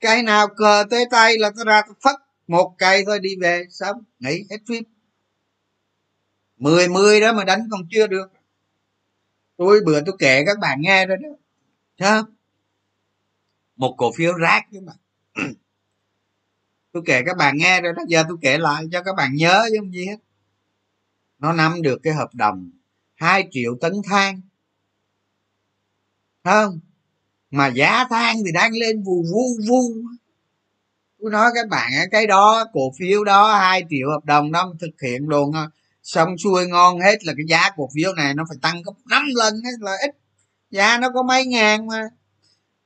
cây nào cờ tới tay là tôi ra tôi phất một cây thôi đi về xong nghỉ hết phim mười mười đó mà đánh còn chưa được. Tôi bữa tôi kể các bạn nghe rồi đó. Thấy một cổ phiếu rác chứ mà. Tôi kể các bạn nghe rồi đó. Giờ tôi kể lại cho các bạn nhớ chứ không gì hết. Nó nắm được cái hợp đồng 2 triệu tấn than. Không? Mà giá than thì đang lên vù vu vu tôi nói các bạn cái đó, cổ phiếu đó, hai triệu hợp đồng đó thực hiện luôn xong xuôi ngon hết là cái giá cổ phiếu này nó phải tăng gấp năm lần hết là ít. Giá nó có mấy ngàn mà.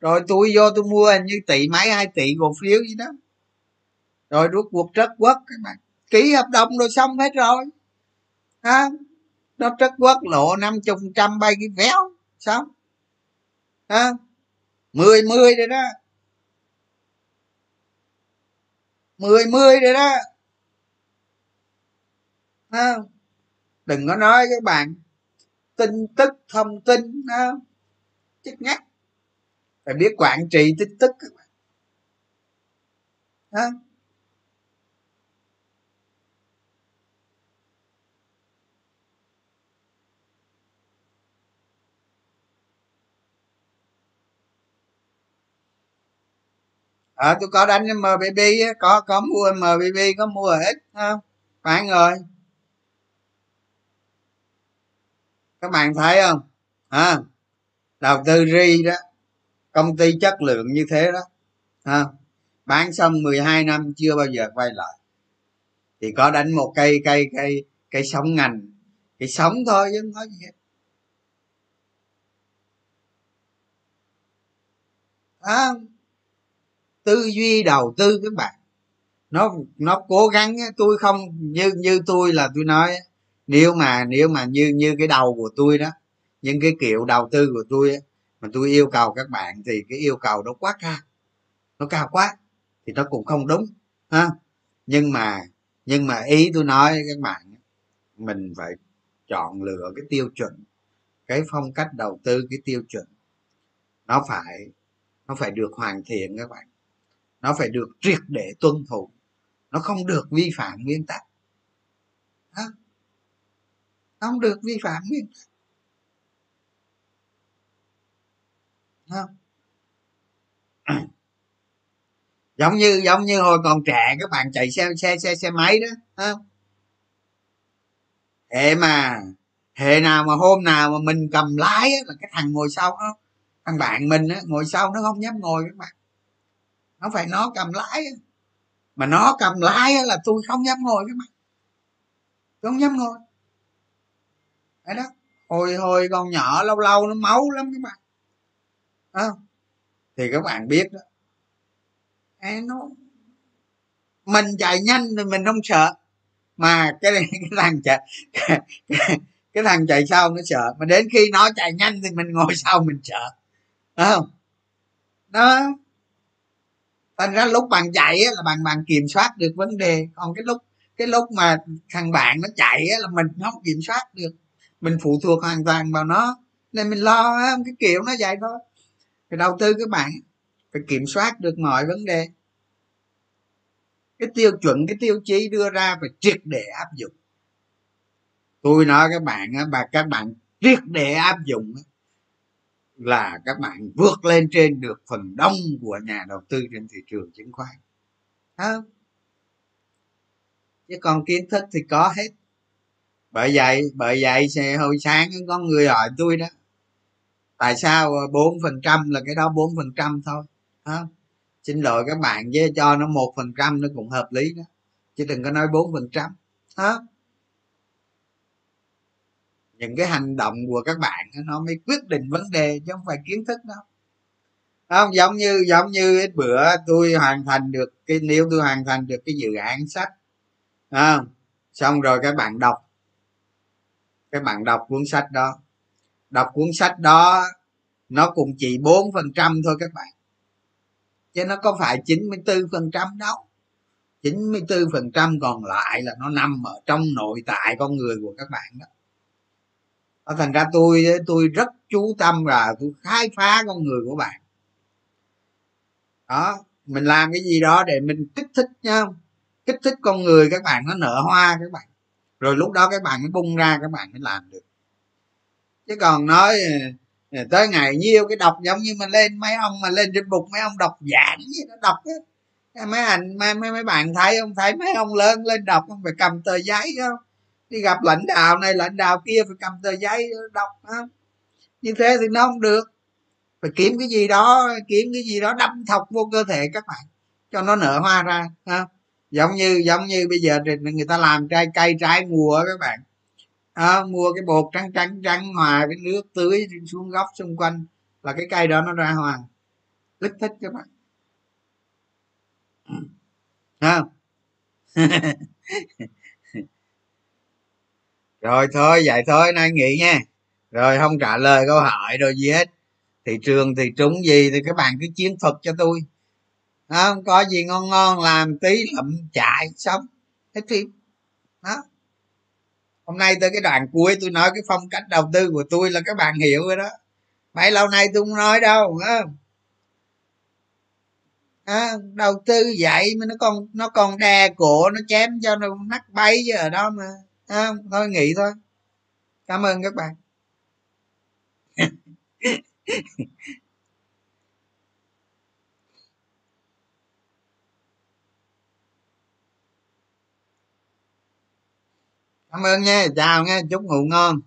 Rồi tôi vô tôi mua hình như tỷ mấy hai tỷ cổ phiếu gì đó. Rồi rút cuộc trất quốc các bạn. Ký hợp đồng rồi xong hết rồi. À, nó trất quốc lộ năm chục trăm bay cái véo. Xong. À, mười mười rồi đó. Mười mười rồi đó ha đừng có nói các bạn tin tức, thông tin ha chết ngắt. Phải biết quản trị tin tức các bạn. Ha ờ tôi có đánh mbb có có mua mbb có mua hết không? Bạn rồi. Các bạn thấy không? À, đầu tư ri đó. Công ty chất lượng như thế đó. À, bán xong 12 năm chưa bao giờ quay lại. Thì có đánh một cây cây cây cây sống ngành. Cây sống thôi chứ không có gì hết. À, tư duy đầu tư các bạn. Nó nó cố gắng tôi không như như tôi là tôi nói nếu mà nếu mà như như cái đầu của tôi đó, những cái kiểu đầu tư của tôi mà tôi yêu cầu các bạn thì cái yêu cầu nó quá cao, nó cao quá thì nó cũng không đúng, ha. Nhưng mà nhưng mà ý tôi nói các bạn mình phải chọn lựa cái tiêu chuẩn, cái phong cách đầu tư, cái tiêu chuẩn, nó phải nó phải được hoàn thiện các bạn. Nó phải được triệt để tuân thủ, nó không được vi phạm nguyên tắc. Đó không được vi phạm nguyên tắc không? giống như giống như hồi còn trẻ các bạn chạy xe xe xe xe máy đó không? hệ mà hệ nào mà hôm nào mà mình cầm lái á, là cái thằng ngồi sau đó thằng bạn mình á, ngồi sau nó không dám ngồi các bạn nó phải nó cầm lái á. mà nó cầm lái á, là tôi không dám ngồi các bạn tôi không dám ngồi đấy đó. Hồi hồi còn nhỏ lâu lâu nó máu lắm các bạn. À, thì các bạn biết đó. À, nó mình chạy nhanh thì mình không sợ. Mà cái cái thằng chạy cái, cái thằng chạy sau nó sợ. Mà đến khi nó chạy nhanh thì mình ngồi sau mình sợ. Đúng không? Đó. Thành ra lúc bạn chạy là bạn bạn kiểm soát được vấn đề. Còn cái lúc cái lúc mà thằng bạn nó chạy là mình không kiểm soát được mình phụ thuộc hoàn toàn vào nó. Nên mình lo không cái kiểu nó vậy thôi. Thì đầu tư các bạn phải kiểm soát được mọi vấn đề. Cái tiêu chuẩn, cái tiêu chí đưa ra phải triệt để áp dụng. Tôi nói các bạn bà và các bạn triệt để áp dụng là các bạn vượt lên trên được phần đông của nhà đầu tư trên thị trường chứng khoán. Không? Chứ còn kiến thức thì có hết bởi vậy bởi vậy hồi sáng có người hỏi tôi đó. Tại sao bốn phần trăm là cái đó bốn phần trăm thôi, hả? Xin lỗi các bạn chứ cho nó một phần trăm nó cũng hợp lý đó. Chứ đừng có nói bốn phần trăm đó những cái hành động của các bạn nó mới quyết định vấn đề chứ không phải kiến thức đâu. Không, giống như giống như ít bữa tôi hoàn thành được cái, nếu tôi hoàn thành được cái dự án sách không xong rồi các bạn đọc các bạn đọc cuốn sách đó. Đọc cuốn sách đó, nó cũng chỉ bốn phần trăm thôi các bạn. Chứ nó có phải 94 phần trăm đâu. 94 phần trăm còn lại là nó nằm ở trong nội tại con người của các bạn đó. Thành ra tôi tôi rất chú tâm là tôi khai phá con người của bạn. Đó, mình làm cái gì đó để mình kích thích nhau kích thích con người các bạn, nó nở hoa các bạn rồi lúc đó các bạn mới bung ra các bạn mới làm được. Chứ còn nói ờ, tới ngày nhiêu cái đọc giống như mình lên mấy ông mà lên trên bục mấy ông đọc giảng gì nó đọc á. Mấy anh mấy, mấy mấy bạn thấy không? Thấy mấy ông lớn lên đọc không? Phải cầm tờ giấy không? Đi gặp lãnh đạo này lãnh đạo kia phải cầm tờ giấy đọc không? Như thế thì nó không được. Phải kiếm cái gì đó kiếm cái gì đó đâm thọc vô cơ thể các bạn cho nó nở hoa ra ha giống như giống như bây giờ người ta làm trái cây trái mùa các bạn. À, mua cái bột trắng trắng trắng hòa với nước tưới xuống góc xung quanh là cái cây đó nó ra hoa kích thích các bạn. Ừ. Không? Rồi thôi vậy thôi nay nghỉ nha. Rồi không trả lời câu hỏi rồi gì hết. Thị trường thì trúng gì thì các bạn cứ chiến thuật cho tôi không có gì ngon ngon làm tí lậm chạy xong hết phim. Đó. Hôm nay tới cái đoạn cuối tôi nói cái phong cách đầu tư của tôi là các bạn hiểu rồi đó. Mấy lâu nay tôi không nói đâu không? À, đầu tư vậy mà nó còn nó còn đè cổ nó chém cho nó nắc bay chứ ở đó mà. À, thôi nghỉ thôi. Cảm ơn các bạn. cảm ơn nha chào nha chúc ngủ ngon.